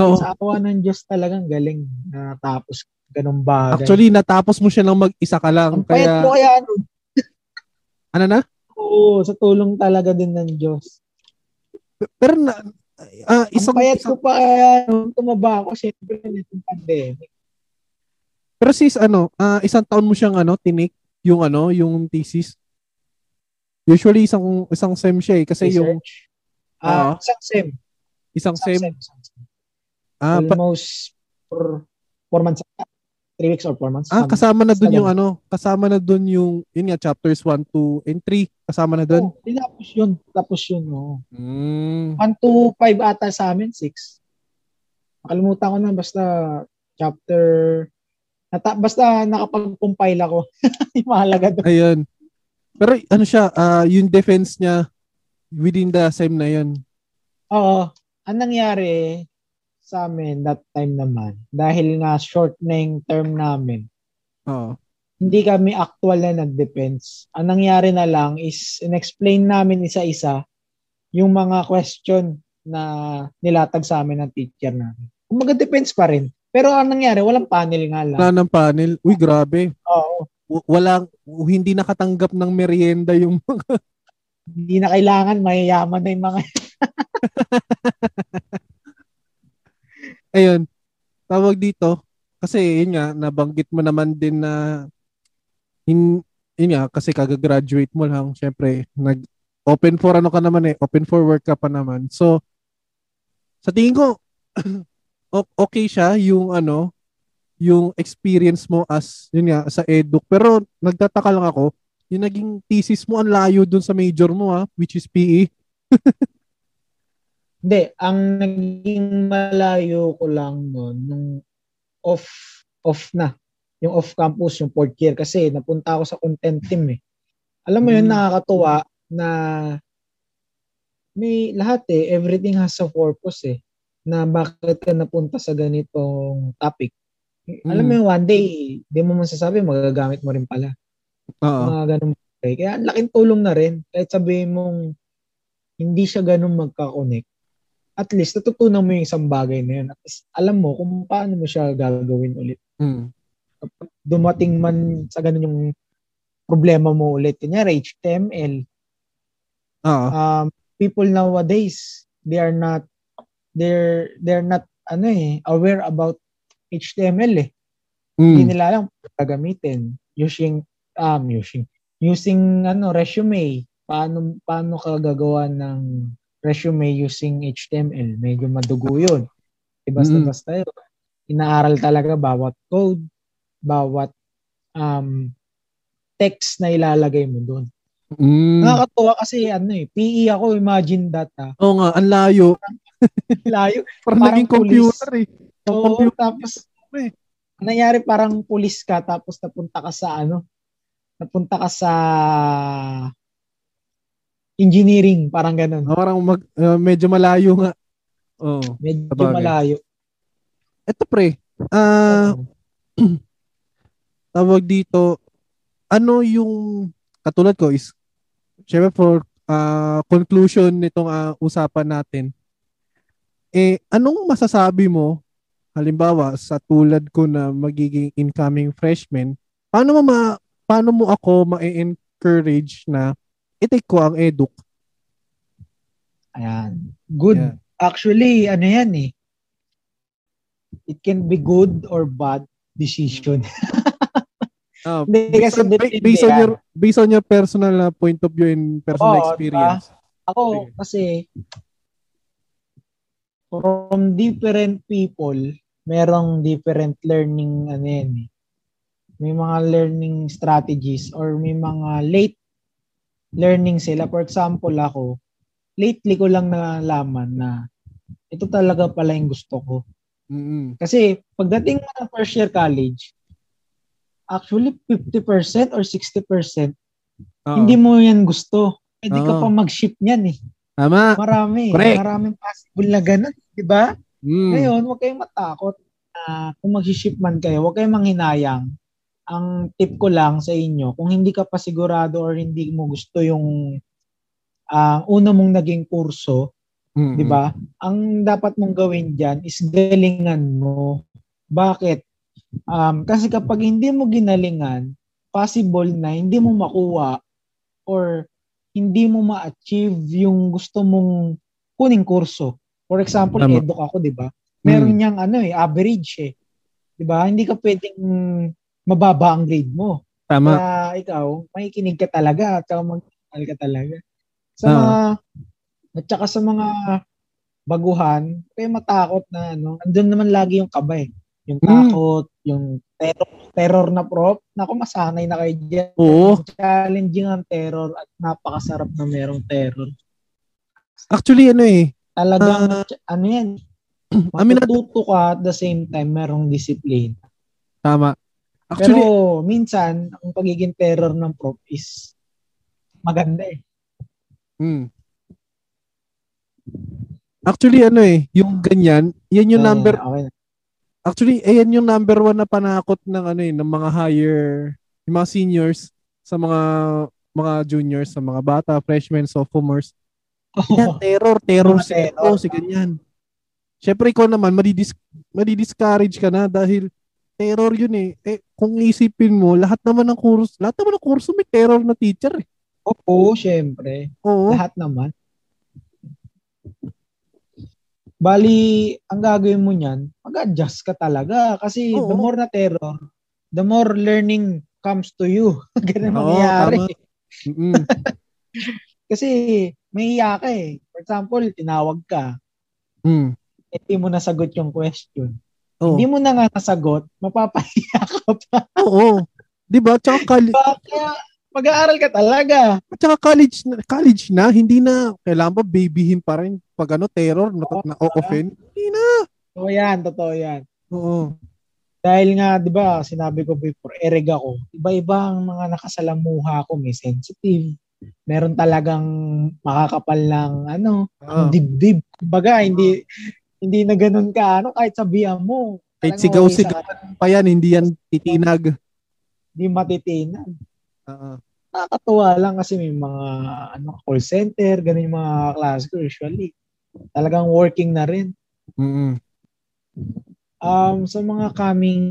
Oo. Sa awa ng Diyos talagang galing na tapos ganun bagay. Actually, natapos mo siya lang mag-isa ka lang. ang Kaya, mo kaya ano, ano na? Oo, sa tulong talaga din ng Diyos. Pero na, Ang isang, payat ko pa nung tumaba ako, syempre nitong pandemic. pero sis, ano, ah, isang taon mo siyang, ano, tinik, yung, ano, yung thesis. Usually, isang, isang sem siya eh. Kasi yung, Research. Ah, Oo. isang sem. isang Isang sem, sem. isang sem. ah, pa- Almost for four months. Three weeks or four months. ah, kasama na dun basta yung, ano, kasama na dun yung, yun nga, chapters 1, 2, and 3. Kasama na dun. Oo, tinapos yun. Tapos yun. Oh. Mm. 1 to 5 ata sa amin, 6. Nakalimutan ko na basta chapter nata, basta nakapag-compile ako. Yung mahalaga doon. Ayun. Pero ano siya, ah, yung defense niya within the sem na yun. Oo. Ang nangyari sa amin that time naman, dahil nga short na yung term namin, Oo. Hindi kami actual na nag-defense. Ang nangyari na lang is in-explain namin isa-isa yung mga question na nilatag sa amin ng teacher namin. Kung defense pa rin. Pero ang nangyari, walang panel nga lang. Wala ng panel. Uy, grabe. Oo. W- Walang, hindi nakatanggap ng merienda yung mga... Hindi na kailangan, mayayaman na yung mga... Ayun. Tawag dito. Kasi yun nga, nabanggit mo naman din na in, yun nga, kasi kagagraduate mo lang, syempre, nag open for ano ka naman eh, open for work ka pa naman. So, sa tingin ko, okay siya yung ano, yung experience mo as, yun nga, sa eduk. Pero, nagtataka lang ako, yung naging thesis mo, ang layo dun sa major mo ha, which is. PE. Hindi, ang naging malayo ko lang noon, nung off, off na. Yung off campus, yung fourth year. Kasi napunta ako sa content team eh. Alam mo yun, Mm. nakakatuwa na may lahat eh, everything has a purpose eh. Na bakit ka napunta sa ganitong topic. Alam mo Mm. yun, one day, di mo masasabi, magagamit mo rin pala. Oo. mga ganun bagay. Kaya ang laking tulong na rin. Kahit sabihin mong hindi siya ganun magka-connect. At least natutunan mo yung isang bagay na yun. At least alam mo kung paano mo siya gagawin ulit. Mm. Dumating man sa ganun yung problema mo ulit. Kunyari, HTML. Oo. Um, people nowadays, they are not, they're, they're not, ano eh, aware about HTML eh. Hindi Mm. nila alam gagamitin. Using, um, using, using, ano, resume. Paano, paano ka gagawa ng resume using HTML? Medyo madugo yun. Eh, basta-basta yun. Inaaral talaga bawat code, bawat um, text na ilalagay mo doon. Mm. Nakakatuwa kasi ano eh, PE ako, imagine that ha. Oo nga, ang layo. Layo. Parang, Parang naging computer eh. Oo, computer. tapos, Eh. ang nangyari parang pulis ka, tapos napunta ka sa ano, napunta ka sa engineering, parang ganun. Ah, parang mag, ah, medyo malayo nga. Oo. Medyo sabagay. malayo. Ito pre, ah, tawag dito, ano yung, katulad ko is, syempre for ah, conclusion nitong ah, usapan natin, eh, anong masasabi mo, halimbawa, sa tulad ko na magiging incoming freshman, paano mo ma, paano mo ako ma-encourage na i-take ko ang eduk? Ayan. Good. Yeah. Actually, ano yan eh. It can be good or bad decision. Ah, Hindi, based, kasi on, based on your based on your personal na point of view and personal Oo, experience. Ako, kasi, from different people, merong different learning, ano yan eh. May mga learning strategies or may mga late learning sila. For example, ako, lately ko lang nalaman na ito talaga pala yung gusto ko. Mm-mm. Kasi pagdating mo ng first year college, actually 50% or 60% Oo. hindi mo yan gusto. Pwede ka Oo. pa mag-ship niyan eh. Tama. Marami. Correct. Maraming possible na ganun. Di ba? Mm. Ngayon, huwag kayong matakot. na kung mag-ship man kayo, huwag kayong manghinayang. Ang tip ko lang sa inyo, kung hindi ka pa sigurado or hindi mo gusto yung ang una mong naging kurso, Mm-mm. 'di ba? Ang dapat mong gawin diyan is galingan mo. Bakit? Um, kasi kapag hindi mo ginalingan, possible na hindi mo makuha or hindi mo ma-achieve yung gusto mong kuning kurso. For example, Tama. eduk ako, 'di ba? Meron Mm. niyang ano eh, average eh. 'Di ba? Hindi ka pwedeng mababa ang grade mo. Tama. Kaya ikaw, makikinig ka talaga at saka mag ka talaga. Sa Oo. mga at saka sa mga baguhan, kayo matakot na ano, andun naman lagi yung kaba Yung Mm. takot, yung terror, terror na prop. Naku, masanay na kayo dyan. Oo. Challenging ang terror at napakasarap na merong terror. Actually, ano eh. Talagang, ano yan, matututo ka at the same time merong discipline. Tama. Actually, Pero minsan, ang pagiging terror ng prop is maganda eh. mm. Actually, ano eh, yung ganyan, yan yung Eh, number, okay. Actually, eh, yan yung number one na panakot ng ano eh, ng mga higher, yung mga seniors, sa mga mga juniors, sa mga bata, freshmen, sophomores. Yan, terror, terror Mga si terror. si ganyan. Siyempre, ikaw naman, madidis, madidiscourage ka na dahil terror yun eh. Eh, kung isipin mo, lahat naman ng kurso, lahat naman ng kurso may terror na teacher eh. Oo, syempre. Oo. Lahat naman. Bali, ang gagawin mo niyan, mag-adjust ka talaga. Kasi Oo. the more na terror, the more learning comes to you. Ganun Oo, mangyayari. Kasi may iya ka eh. For example, tinawag ka, Mm. hindi mo nasagot yung question. Oo. Hindi mo na nga nasagot, mapapahiya ka pa. Oo. 'Di ba? Tsaka, coll- Kaya mag-aaral ka talaga. tsaka college na, college na, hindi na kailangan pa babyhin pa rin pag ano terror na, na offend. Hindi na. Totoo yan, totoo yan. Oo. Dahil nga, di ba, sinabi ko before, ereg ako. Iba-iba ang mga nakasalamuha ko. May sensitive. Meron talagang makakapal ng ano, Ah. ang dibdib. Kumbaga, hindi hindi na ganun ka, ano, kahit sabihan mo. Kahit sigaw-sigaw pa yan, hindi yan titinag. Hindi matitinan. Oo. Nakakatuwa lang kasi may mga ano, call center, ganun yung mga klase ko usually. Talagang working na rin. Mm-mm. Um, sa mga coming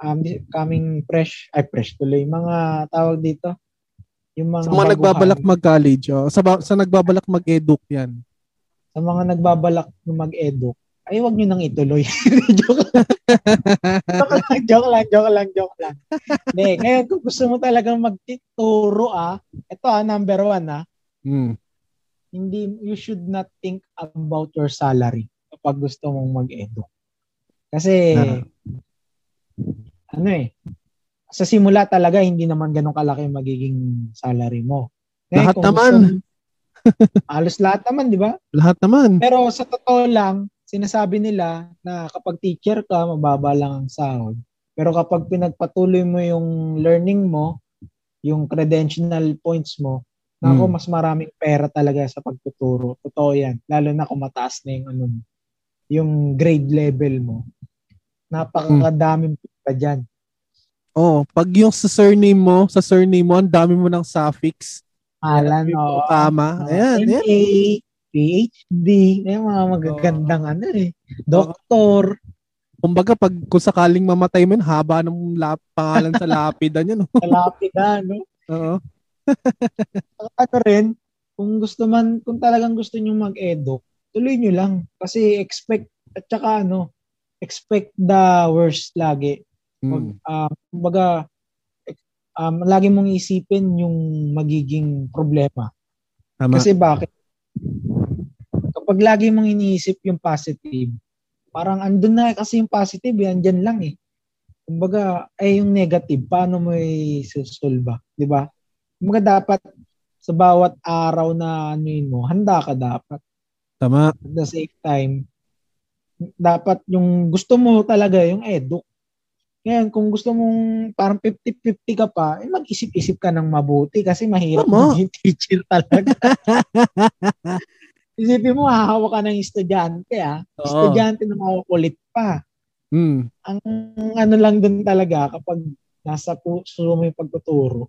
um, coming fresh, ay fresh tuloy, mga tawag dito, yung mga, Sa mga nagbabalak mag-college, oh. sa, sa nagbabalak mag-educ yan. sa mga nagbabalak na mag-edu, ay wag nyo nang ituloy. joke lang. joke lang, joke lang, joke lang, joke lang. Hindi, ngayon kung gusto mo talagang magtuturo ah, ito ah, number one ah, Mm. hindi, you should not think about your salary kapag gusto mong mag-edu. Kasi, Ah. ano eh, sa simula talaga, hindi naman ganun kalaki magiging salary mo. Ngayon, Lahat naman. gusto halos lahat naman, di ba? Lahat naman. Pero sa totoo lang, sinasabi nila na kapag teacher ka, mababa lang ang sahod. Pero kapag pinagpatuloy mo yung learning mo, yung credential points mo, nako Mm. mas maraming pera talaga sa pagtuturo. Totoo yan. Lalo na kung mataas na yung ano yung grade level mo. Napakadaming pa dyan. Oh, pag yung sa surname mo, sa surname mo, ang dami mo ng suffix. Alan, oo. Tama. Oo, Ayan, ayan. MA, PhD, yung mga magagandang ano eh. Doktor. Kumbaga, pag kung sakaling mamatay mo, yun, haba ng lap, pangalan sa lapida niya, no? Kalapit na, no? Oo. ano rin, kung gusto man, kung talagang gusto nyo mag-edo, tuloy nyo lang. Kasi expect, at saka ano, expect the worst lagi. Wag, Mm. ah, kumbaga, um, lagi mong isipin yung magiging problema. Tama. Kasi bakit? Kapag lagi mong iniisip yung positive, parang andun na kasi yung positive, yan dyan lang eh. Kumbaga, ay yung negative, paano mo i-solve Di ba? Kumbaga dapat sa bawat araw na ano yun mo, handa ka dapat. Tama. At the same time, dapat yung gusto mo talaga yung edu. Ngayon, kung gusto mong parang 50-50 ka pa, eh mag-isip-isip ka ng mabuti kasi mahirap Tama. maging teacher talaga. Isipin mo, hahawa ka ng estudyante ah. Oo. Estudyante na makukulit pa. Mm. Ang ano lang dun talaga kapag nasa puso mo yung pagtuturo,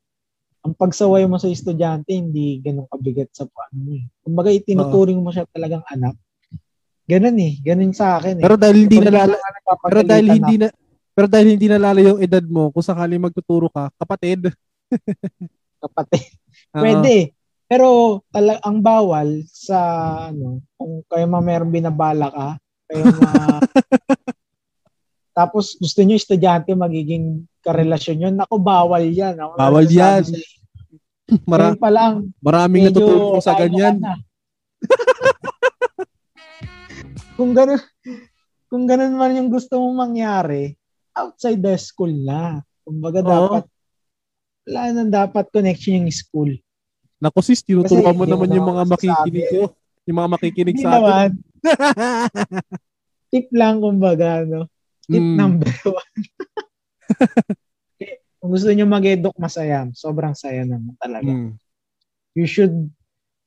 ang pagsaway mo sa estudyante hindi ganun kabigat sa paano mo eh. Kumbaga itinuturing mo siya talagang anak. Ganun eh. Ganun sa akin eh. Pero dahil hindi nalala, pero dahil hindi na, pero dahil hindi nalala yung edad mo, kung sakaling magtuturo ka, kapatid. kapatid. Oo. Pwede. Pero tala- ang bawal sa ano, kung kayo mga meron binabala ka, kayo mga tapos gusto niyo estudyante magiging karelasyon yun. Ako, bawal yan. Ako Bawal yan. sa'yo. Mara, pa lang, maraming natuturo sa ganyan. na. kung ganun, kung ganun man yung gusto mong mangyari, outside the school na. Kumbaga Oo. dapat, wala na dapat connection yung school. Naku sis, tinuturuan mo naman mo yung mga makikinig ko. Yung mga makikinig sa atin. naman. Tip lang kumbaga, no? Tip Mm. number one. Kung gusto nyo mag-eduk, masaya. Sobrang saya naman talaga. Mm. You should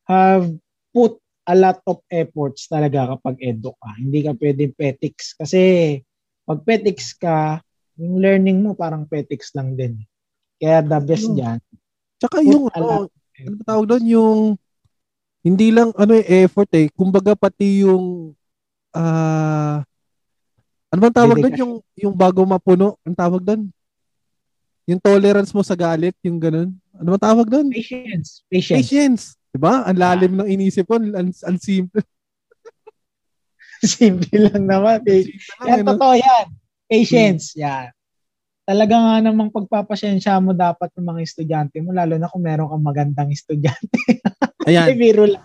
have put a lot of efforts talaga kapag eduk ka. Hindi ka pwedeng petics. Kasi pag petics ka, yung learning mo parang petics lang din. Kaya the best Hmm. dyan. Tsaka yung, ano, ano ba tawag doon, yung, hindi lang, ano yung effort eh, kumbaga pati yung, ah, ano bang tawag doon, yung, yung bago mapuno, ang tawag doon? Yung tolerance mo sa galit, yung ganun. Ano bang tawag doon? Patience. Patience. Patience. Diba? Ang lalim ng inisip ko, ang, ang simple. Simple lang naman. Patience. Yan, eh, totoo yan. Patience. Yan. Talaga nga namang pagpapasensya mo dapat ng mga estudyante mo, lalo na kung meron kang magandang estudyante. Ayan. Ay, biro lang.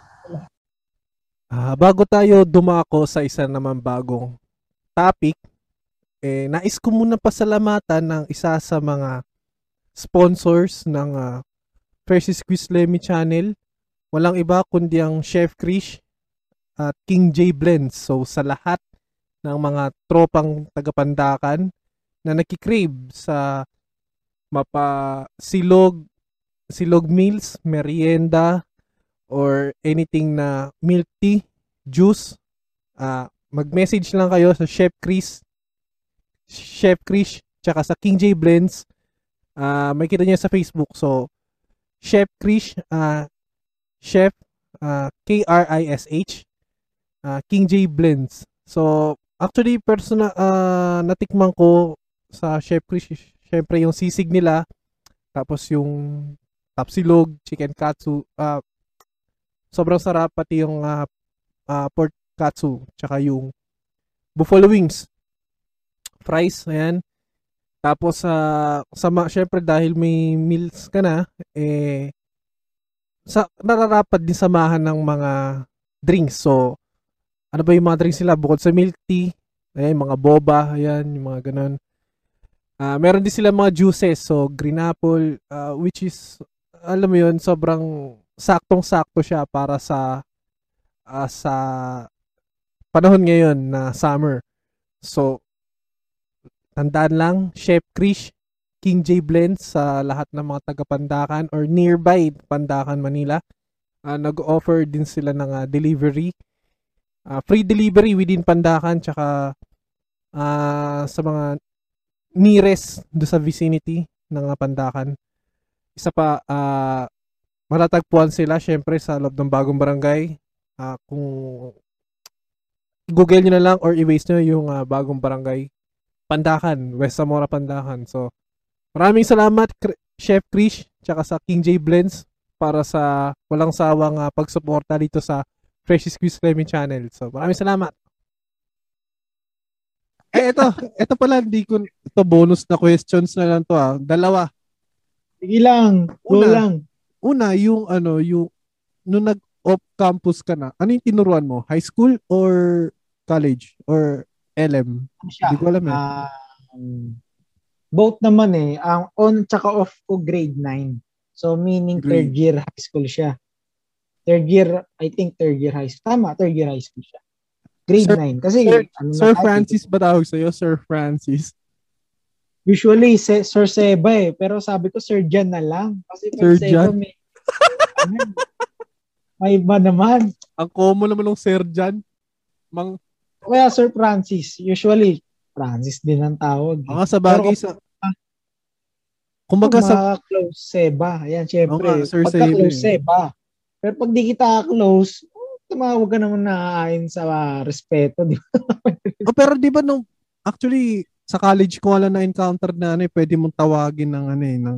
Ah, bago tayo dumako sa isa naman bagong topic, eh, nais ko muna pasalamatan ng isa sa mga sponsors ng uh, Precious Quiz Lemmy channel. Walang iba kundi ang Chef Krish at King J Blends. So sa lahat ng mga tropang tagapandakan na nakikrave sa mapa silog silog meals, merienda, or anything na milk tea, juice, ah mag-message lang kayo sa Chef Chris, Chef Chris, tsaka sa King J Blends. Ah may kita niya sa Facebook. So, Chef Chris, ah Chef, ah K-R-I-S-H, ah King J Blends. So, actually, personal, ah natikman ko sa Chris, syempre yung sisig nila, tapos yung tapsilog, chicken katsu, ah sobrang sarap pati yung ah, ah, pork katsu tsaka yung buffalo wings. Fries ayan. Tapos sa sama syempre dahil may meals ka na eh sa nararapat din samahan ng mga drinks. So ano ba yung mga drinks nila? Bukod sa milk tea ayan mga boba ayan yung mga ganun Ah, meron din sila mga juices so green apple ah, which is alam mo yun sobrang saktong-sakto siya para sa ah, sa panahon ngayon na summer. So, tandaan lang, Chef Krish, King J Blends sa lahat ng mga taga Pandakan or nearby Pandakan, Manila. Uh, nag-offer din sila ng uh, delivery. Uh, free delivery within Pandakan tsaka uh, sa mga nearest do sa vicinity ng Pandakan. Isa pa, uh, matatagpuan sila syempre sa loob ng bagong barangay. Uh, kung Google nyo na lang or i-waste nyo yung uh, bagong barangay Pandakan, West Zamora Pandakan. So, maraming salamat Chef Krish tsaka sa King J Blends para sa walang sawang uh, pagsuporta dito sa Fresh Squeeze Lemon Channel. So, maraming salamat. Eh, ito. ito pala, hindi ko, ito bonus na questions na lang to ah. Dalawa. Sige lang. Go una, lang. Una, yung ano, yung, nung nag-off campus ka na, ano yung tinuruan mo? High school or college? Or LM? Hindi ko alam eh. Um, both naman eh. Ang on tsaka off ko grade 9. So meaning grade. third year high school siya. Third year, I think third year high school. Tama, third year high school siya. Grade Sir, 9. Kasi, Sir, ano Sir Francis ba tawag sa'yo? Sir Francis? Usually, se, Sir Seba eh. Pero sabi ko, Sir Jan na lang. Kasi Sir Seba may, may iba naman. Ang common naman ng Sir Jan. Mang... Kaya Sir Francis. Usually, Francis din ang tawag. Mga sa bagay sa... Kumbaga sa... close Seba. Ayan, syempre. Oh, Sir Pagka close Seba. Pero pag di kita close, tumawag ka naman na ayon sa uh, respeto, di ba? oh, pero di ba nung, actually, sa college ko wala na encounter na ano, eh, pwede mong tawagin ng ano eh, ng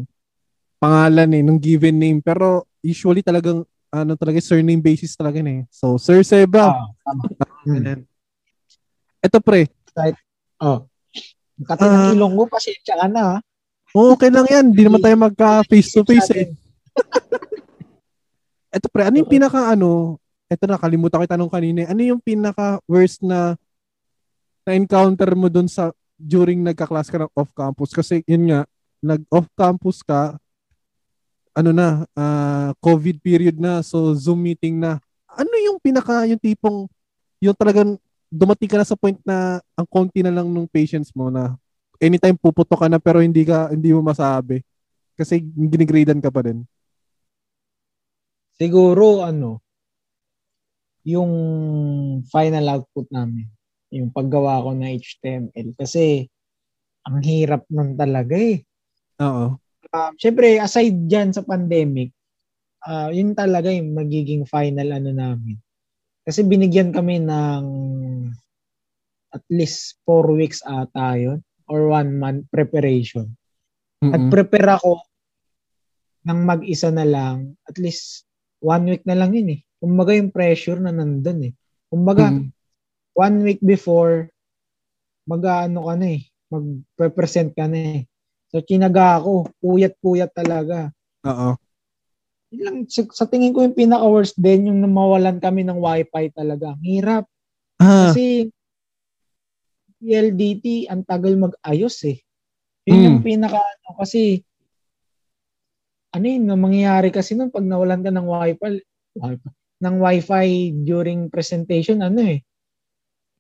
pangalan eh, ng given name. Pero usually talagang ano talaga surname basis talaga eh. So Sir Seba. Ah, tama. hmm. Ito pre. Right. Oh. Kati uh, ng ilong mo, pasensya ka na. Oh, okay lang yan. Hindi naman tayo magka face to face eh. Ito pre, ano yung pinaka ano, ito na, kalimutan ko tanong kanina. Ano yung pinaka worst na na encounter mo doon sa during nagka-class ka ng off-campus kasi yun nga, nag-off-campus ka, ano na, uh, COVID period na, so Zoom meeting na. Ano yung pinaka, yung tipong, yung talagang dumating ka na sa point na ang konti na lang ng patients mo na anytime puputo ka na pero hindi ka hindi mo masabi kasi ginigradean ka pa din. Siguro ano yung final output namin yung paggawa ko na HTML kasi ang hirap nun talaga eh. Oo. Uh, Siyempre, aside dyan sa pandemic, uh, yun talaga yung magiging final ano namin. Kasi binigyan kami ng at least four weeks ata yun or one month preparation. Mm-hmm. At prepare ako ng mag-isa na lang, at least one week na lang yun eh. Kumbaga yung pressure na nandun eh. Kumbaga, mm-hmm one week before, mag-ano ka na eh, mag-represent ka na eh. So, chinaga ako. Puyat-puyat talaga. Oo. Lang, sa, sa tingin ko yung pinaka-worst din, yung namawalan kami ng wifi talaga. Hirap. Ah. Kasi, PLDT, ang tagal mag-ayos eh. Yun mm. yung pinaka, ano, kasi, ano yun, mangyayari kasi nung pag nawalan ka ng wifi, wifi ng wifi during presentation, ano eh,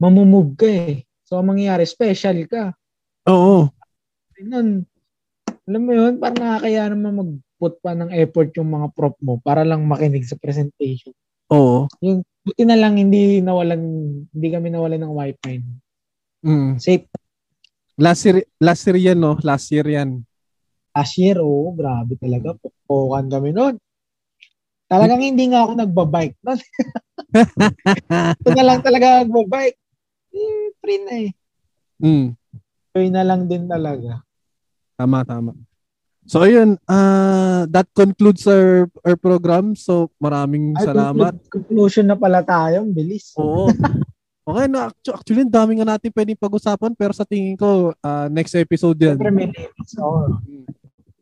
mamumove ka eh. So, ang mangyayari, special ka. Oo. Nun, alam mo yun, parang nakakaya naman mag-put pa ng effort yung mga prop mo para lang makinig sa presentation. Oo. Yung, buti na lang hindi nawalan, hindi kami nawalan ng wifi. Mm. Safe. Last year, last year yan, no? Last year yan. Last year, oo. Oh, grabe talaga. Pupukan kami noon. Talagang hindi nga ako nagbabike. Ito na lang talaga nagbabike eh, free na eh. Mm. Free na lang din talaga. Tama, tama. So ayun, uh, that concludes our our program. So maraming Ay, salamat. Conclusion na pala tayo, bilis. Oo. okay, no, actually, ang dami nga natin pwedeng pag-usapan pero sa tingin ko uh, next episode yan. Siyempre may limits. Oh.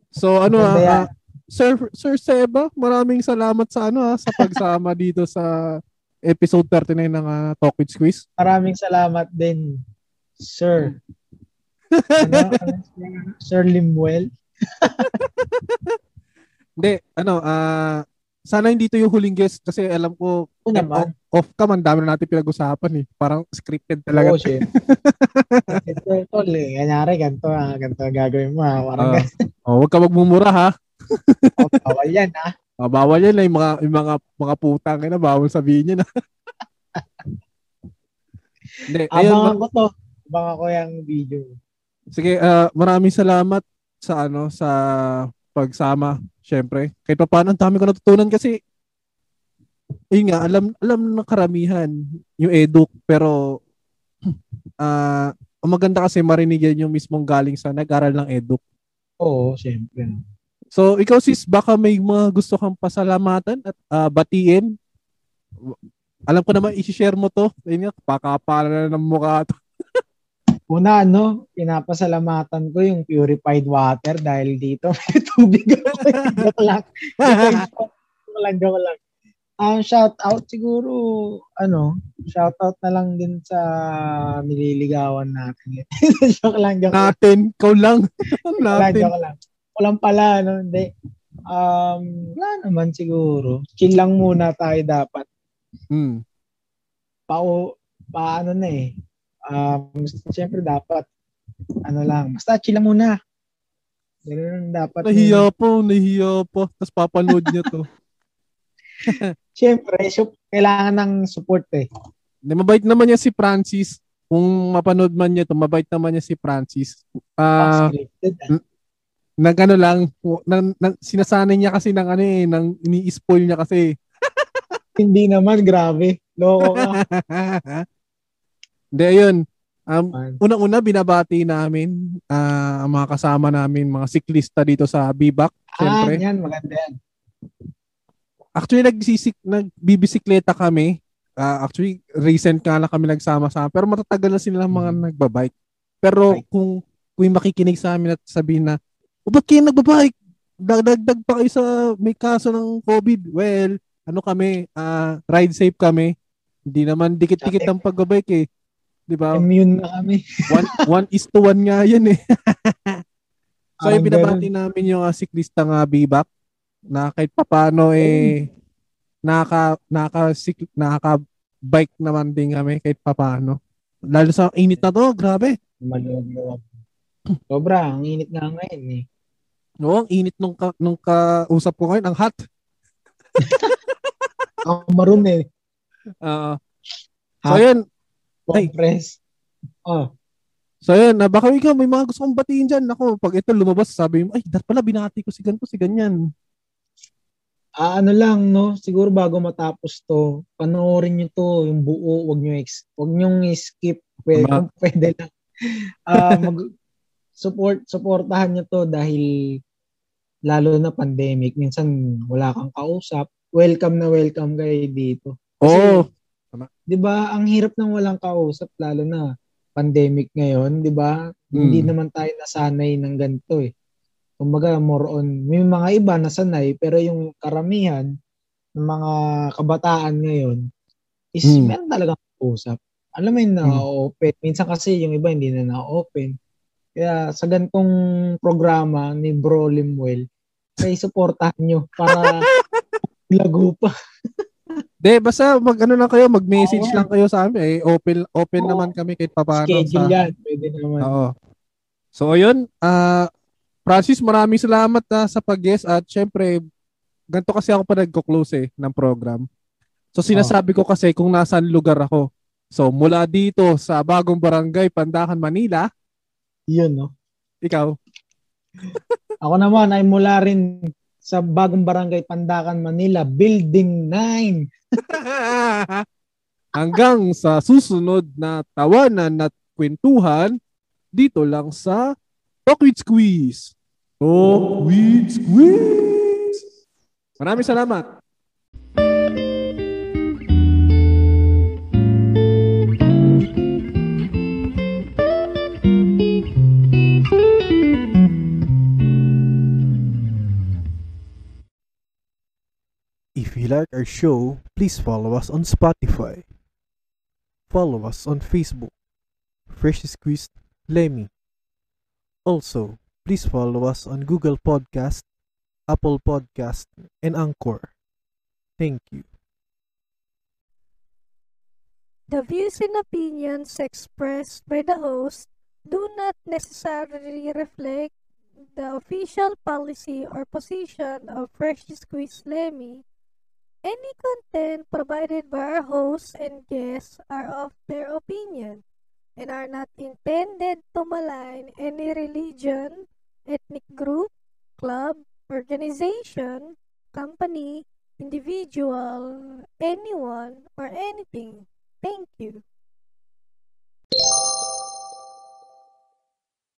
So ano uh, Sir Sir Seba, maraming salamat sa ano ha, sa pagsama dito sa episode 39 ng uh, Talk with Squeeze. Maraming salamat din, Sir. ano, ano, Sir Limuel. Hindi, ano, ah, uh, sana hindi to yung huling guest kasi alam ko Oo naman. off ka man, dami na natin pinag-usapan eh. Parang scripted talaga. Oo, shit. Ito, tol, eh. Kanyari, ganito, ah, ganito gagawin mo, ah. Parang Ah. ganito. oh, huwag ka magmumura ha. Oh, bawal yan, ah. Ah, bawal yan, yung mga, yung mga, mga putang na bawal sabihin yan. ah. Hindi, ayun, Abangan ma- ko to. Abangan ko yung video. sige, ah, maraming salamat sa ano, sa pagsama, syempre. Kahit pa paano, ang dami ko natutunan kasi, yun nga, alam, alam ng karamihan yung eduk, pero, ah, ang maganda kasi marinig yan yung mismong galing sa nag-aral ng eduk. Oo, syempre. So, ikaw sis, baka may mga gusto kang pasalamatan at ah, batiin. Alam ko naman, isi-share mo to. Ayun nga, pakapala na ng mukha to. Una, ano, pinapasalamatan ko yung purified water dahil dito may tubig ako. joke lang. Joke lang, joke lang. Ang shout out siguro, ano, shout out na lang din sa nililigawan natin. joke lang, joke lang. Natin, ikaw lang. Natin. joke lang. Walang pala, no? Hindi. Um, wala naman siguro. Chill lang muna tayo dapat. Hmm. Pa, paano na eh. Um, siyempre dapat, ano lang, basta chill lang muna. Ganun lang dapat. Nahiya po, nahiya po. Tapos papanood niya to. Siyempre, so, kailangan ng support eh. Hindi, mabait naman niya si Francis. Kung mapanood man niya to, mabait naman niya si Francis. Ah, Scripted, ah. Nag ano lang, nang, nang, sinasanay niya kasi ng ano eh, nang ini-spoil niya kasi. Hindi naman, grabe. Loko ka. Hindi, ayun. Um, unang-una, binabati namin ah, ang mga kasama namin, mga siklista dito sa Bibac. ah, Siyempre. yan, maganda yan. Actually, nagsisik, nagbibisikleta kami. Ah, actually, recent nga lang kami nagsama-sama. Pero matatagal na sila mga Hmm. nagbabike. Pero kung kung makikinig sa amin at sabihin na, o ba't kayo nagbabike? Dagdag pa kayo sa may kaso ng COVID. Well, ano kami, ah, ride safe kami. Hindi naman dikit-dikit ang pagbabike eh. Di ba? Immune na kami. one, one is to one nga yan eh. so, yung binabati namin yung uh, siklista nga Bibak na kahit papano eh nakaka nakaka nakaka bike naman din kami kahit papano. Lalo sa init na to, grabe. Maluwag-luwag. Sobra, ang init nga ngayon eh. No, ang init nung ka, nung kausap ko ngayon, ang hot. Ang maroon eh. Oo. so, Hot. yun. Compress. Oh, So, yun. na baka ikaw, may mga gusto kong batiin dyan. Ako, pag ito lumabas, sabi mo, ay, dat pala, binati ko si ganito, si ganyan. Ah, ano lang, no? Siguro bago matapos to, panoorin nyo to, yung buo, wag nyo, ex- wag nyo skip. Pwede, kung pwede lang. Ah, mag, support, supportahan nyo to dahil lalo na pandemic, minsan wala kang kausap. Welcome na welcome kayo dito. Oo. 'Di ba, ang hirap ng walang kausap lalo na pandemic ngayon, 'di ba? Hindi Mm. naman tayo nasanay ng ganito eh. Kumbaga more on may mga iba nasanay pero yung karamihan ng mga kabataan ngayon is Mm. meron talagang kausap. Alam mo yun na open. Minsan kasi yung iba hindi na na-open. Kaya sa gantong programa ni Bro Limwell, kaya supportahan nyo para lago pa. De, basta mag ano lang kayo, mag-message Oo. lang kayo sa amin. Eh, open open Oo. naman kami kahit papaano Schedule sa yan. Pwede naman. Oo. So ayun, ah Francis, maraming salamat ah, sa pag-guest at syempre ganito kasi ako pa nagko-close eh ng program. So sinasabi ko kasi kung nasaan lugar ako. So mula dito sa Bagong Barangay, Pandakan, Manila, Yun, no? ikaw. Ako naman ay mula rin sa bagong barangay Pandakan, Manila, Building 9. Hanggang sa susunod na tawanan at kwentuhan dito lang sa Talk with Squeeze. Talk with Squeeze. Maraming salamat. Like our show, please follow us on Spotify. Follow us on Facebook, Fresh Squeezed Lemmy. Also, please follow us on Google Podcast, Apple Podcast, and Anchor. Thank you. The views and opinions expressed by the host do not necessarily reflect the official policy or position of Fresh Squeeze Lemmy. Any content provided by our hosts and guests are of their opinion and are not intended to malign any religion, ethnic group, club, organization, company, individual, anyone, or anything. Thank you.